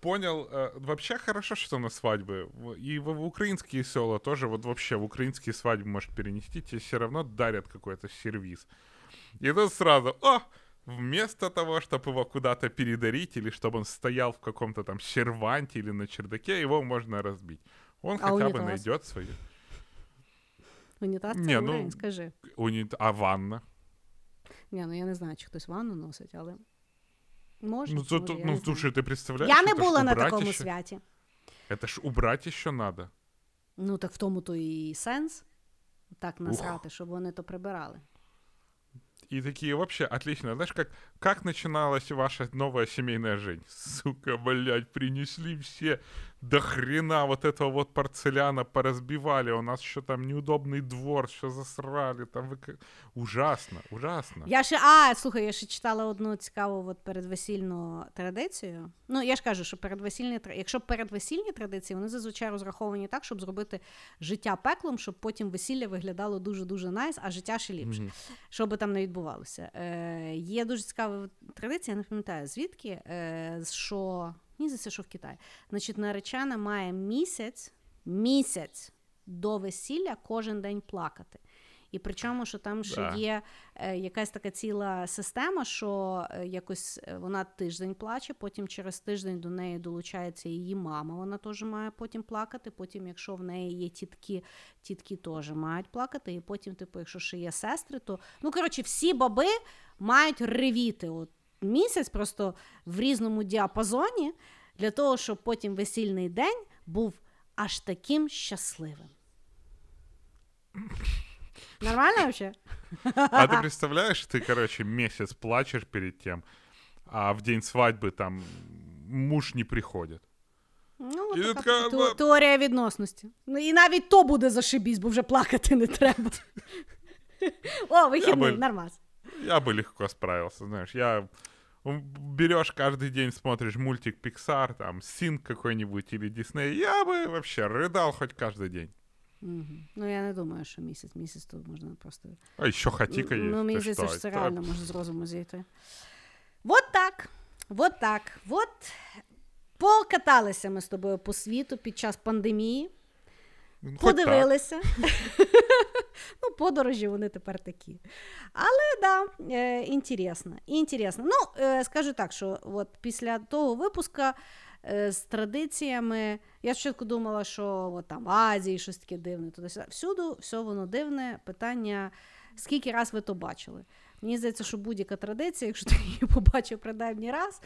понял. э, вообще хорошо, что на свадьбы. И в, в украинские села тоже, вот вообще в украинские свадьбы можешь перенести, тебе все равно дарят какой-то сервис. И тут сразу, о, вместо того, чтобы его куда-то передарить, или чтобы он стоял в каком-то там серванте или на чердаке, его можно разбить. Он А хотя бы найдет свою. Унітаз це Ні, ну, уровень, скажи. Унит... А ванна? Ні, ну я не знаю, чи хтось ванну носить, але може. Ну, то- може, то- я ну не знаю. слушай, ты представляешь? Я не это ж була на убрать такому ещё- святі. Это ж убрать еще надо. Ну, так в тому то і сенс. Так насрати, щоб вони то прибирали. И такие вообще отлично. Знаешь, как, как начиналась ваша новая семейная жизнь? Сука, блядь, принесли все до хрена вот этого вот порцеляна поразбивали, у нас еще там неудобный двор, що засрали, там вик... ужасно, ужасно. Я ще, а, слухай, я ще читала одну цікаву от передвесільну традицію. Ну, я ж кажу, що передвесільні, тра- якщо передвесільні традиції, вони зазвичай розраховані так, щоб зробити життя пеклом, щоб потім весілля виглядало дуже-дуже найс, а життя ще ліпше, що би там не відбувалося. Е, є дуже цікава традиція, я не пам'ятаю звідки, е, що мені здається, що в Китаї. Значить, наречена має місяць, місяць до весілля кожен день плакати. І причому, що там ще Да. є е, якась така ціла система, що е, якось е, вона тиждень плаче, потім через тиждень до неї долучається її мама, вона теж має потім плакати. Потім, якщо в неї є тітки, тітки теж мають плакати. І потім, типу, якщо ще є сестри, то ну коротше, всі баби мають ревіти. От місяць просто в різному діапазоні для того, щоб потім весільний день був аж таким щасливим. Нормально вообще? А ты представляешь, ты, короче, месяц плачешь перед тем, а в день свадьбы там муж не приходит. Ну, І така така, те- ну- теорія відносності. Ну і навіть то буде зашибісь, бо вже плакати не треба. О, вихідний, би- нормас. Я бы легко справился, знаешь, я... м, Берешь каждый день, смотришь мультик Pixar, там, Синг какой-нибудь или Дисней, я бы вообще рыдал хоть каждый день. Мгм. Ну я не думаю, що місяць. Місяць тут можна просто. А еще хотика есть. Ну, мені ты здається, что, що це это- реально може з розуму зійти. Вот так. Вот так. Вот покаталися ми з тобою по світу під час пандемії. Ну. Подивилися. ну, подорожі вони тепер такі. Але да, е, інтересно. інтересно. Ну, е, скажу так, що от після того випуска е, з традиціями. Я спочатку думала, що от там в Азії щось таке дивне. Туди всюди все воно дивне. Питання, скільки раз ви то бачили? Мені здається, що будь-яка традиція, якщо ти її побачив принаймні раз,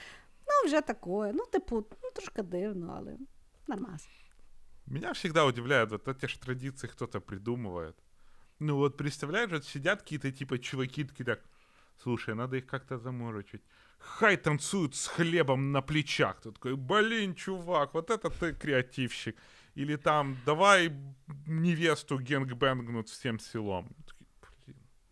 ну вже такое. Ну, типу, ну, трошки дивно, але нормас. Меня всегда удивляет, вот эти же традиции кто-то придумывает. Ну вот представляешь, вот сидят какие-то типа чуваки такие так, слушай, надо их как-то заморочить. Хай танцуют с хлебом на плечах. Ты такой, блин, чувак, вот это ты креативщик. Или там, давай невесту генгбэнгнут всем селом.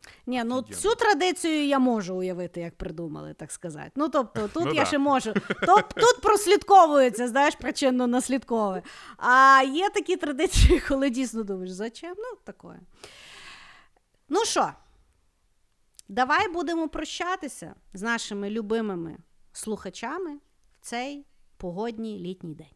Такий, «Блін». Ні, ну Офігенно. цю традицію я можу уявити, як придумали, так сказати. Ну тобто, тут Ну я да. ще можу. Тоб, тут прослідковується, знаєш, причинно наслідкове. А є такі традиції, коли дійсно думаєш, зачем? Ну, таке. Ну що, давай будемо прощатися з нашими любимими слухачами в цей погодній літній день.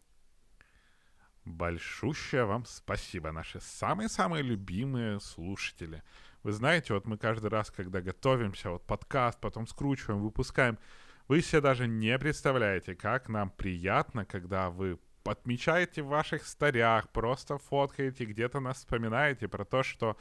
Большущее вам спасибо, наши самые-самые любимые слушатели. Вы знаете, вот мы каждый раз, когда готовимся, вот подкаст, потом скручиваем, выпускаем, вы себе даже не представляете, как нам приятно, когда вы отмечаете в ваших старях, просто фоткаете, где-то нас вспоминаете про то, что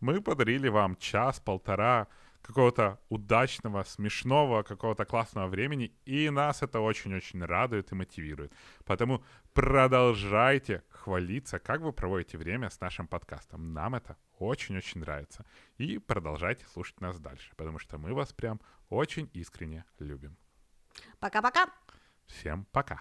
мы подарили вам час-полтора какого-то удачного, смешного, какого-то классного времени, и нас это очень-очень радует и мотивирует. Поэтому продолжайте хвалиться, как вы проводите время с нашим подкастом. Нам это очень-очень нравится. И продолжайте слушать нас дальше, потому что мы вас прям очень искренне любим. Пока-пока! Всем пока!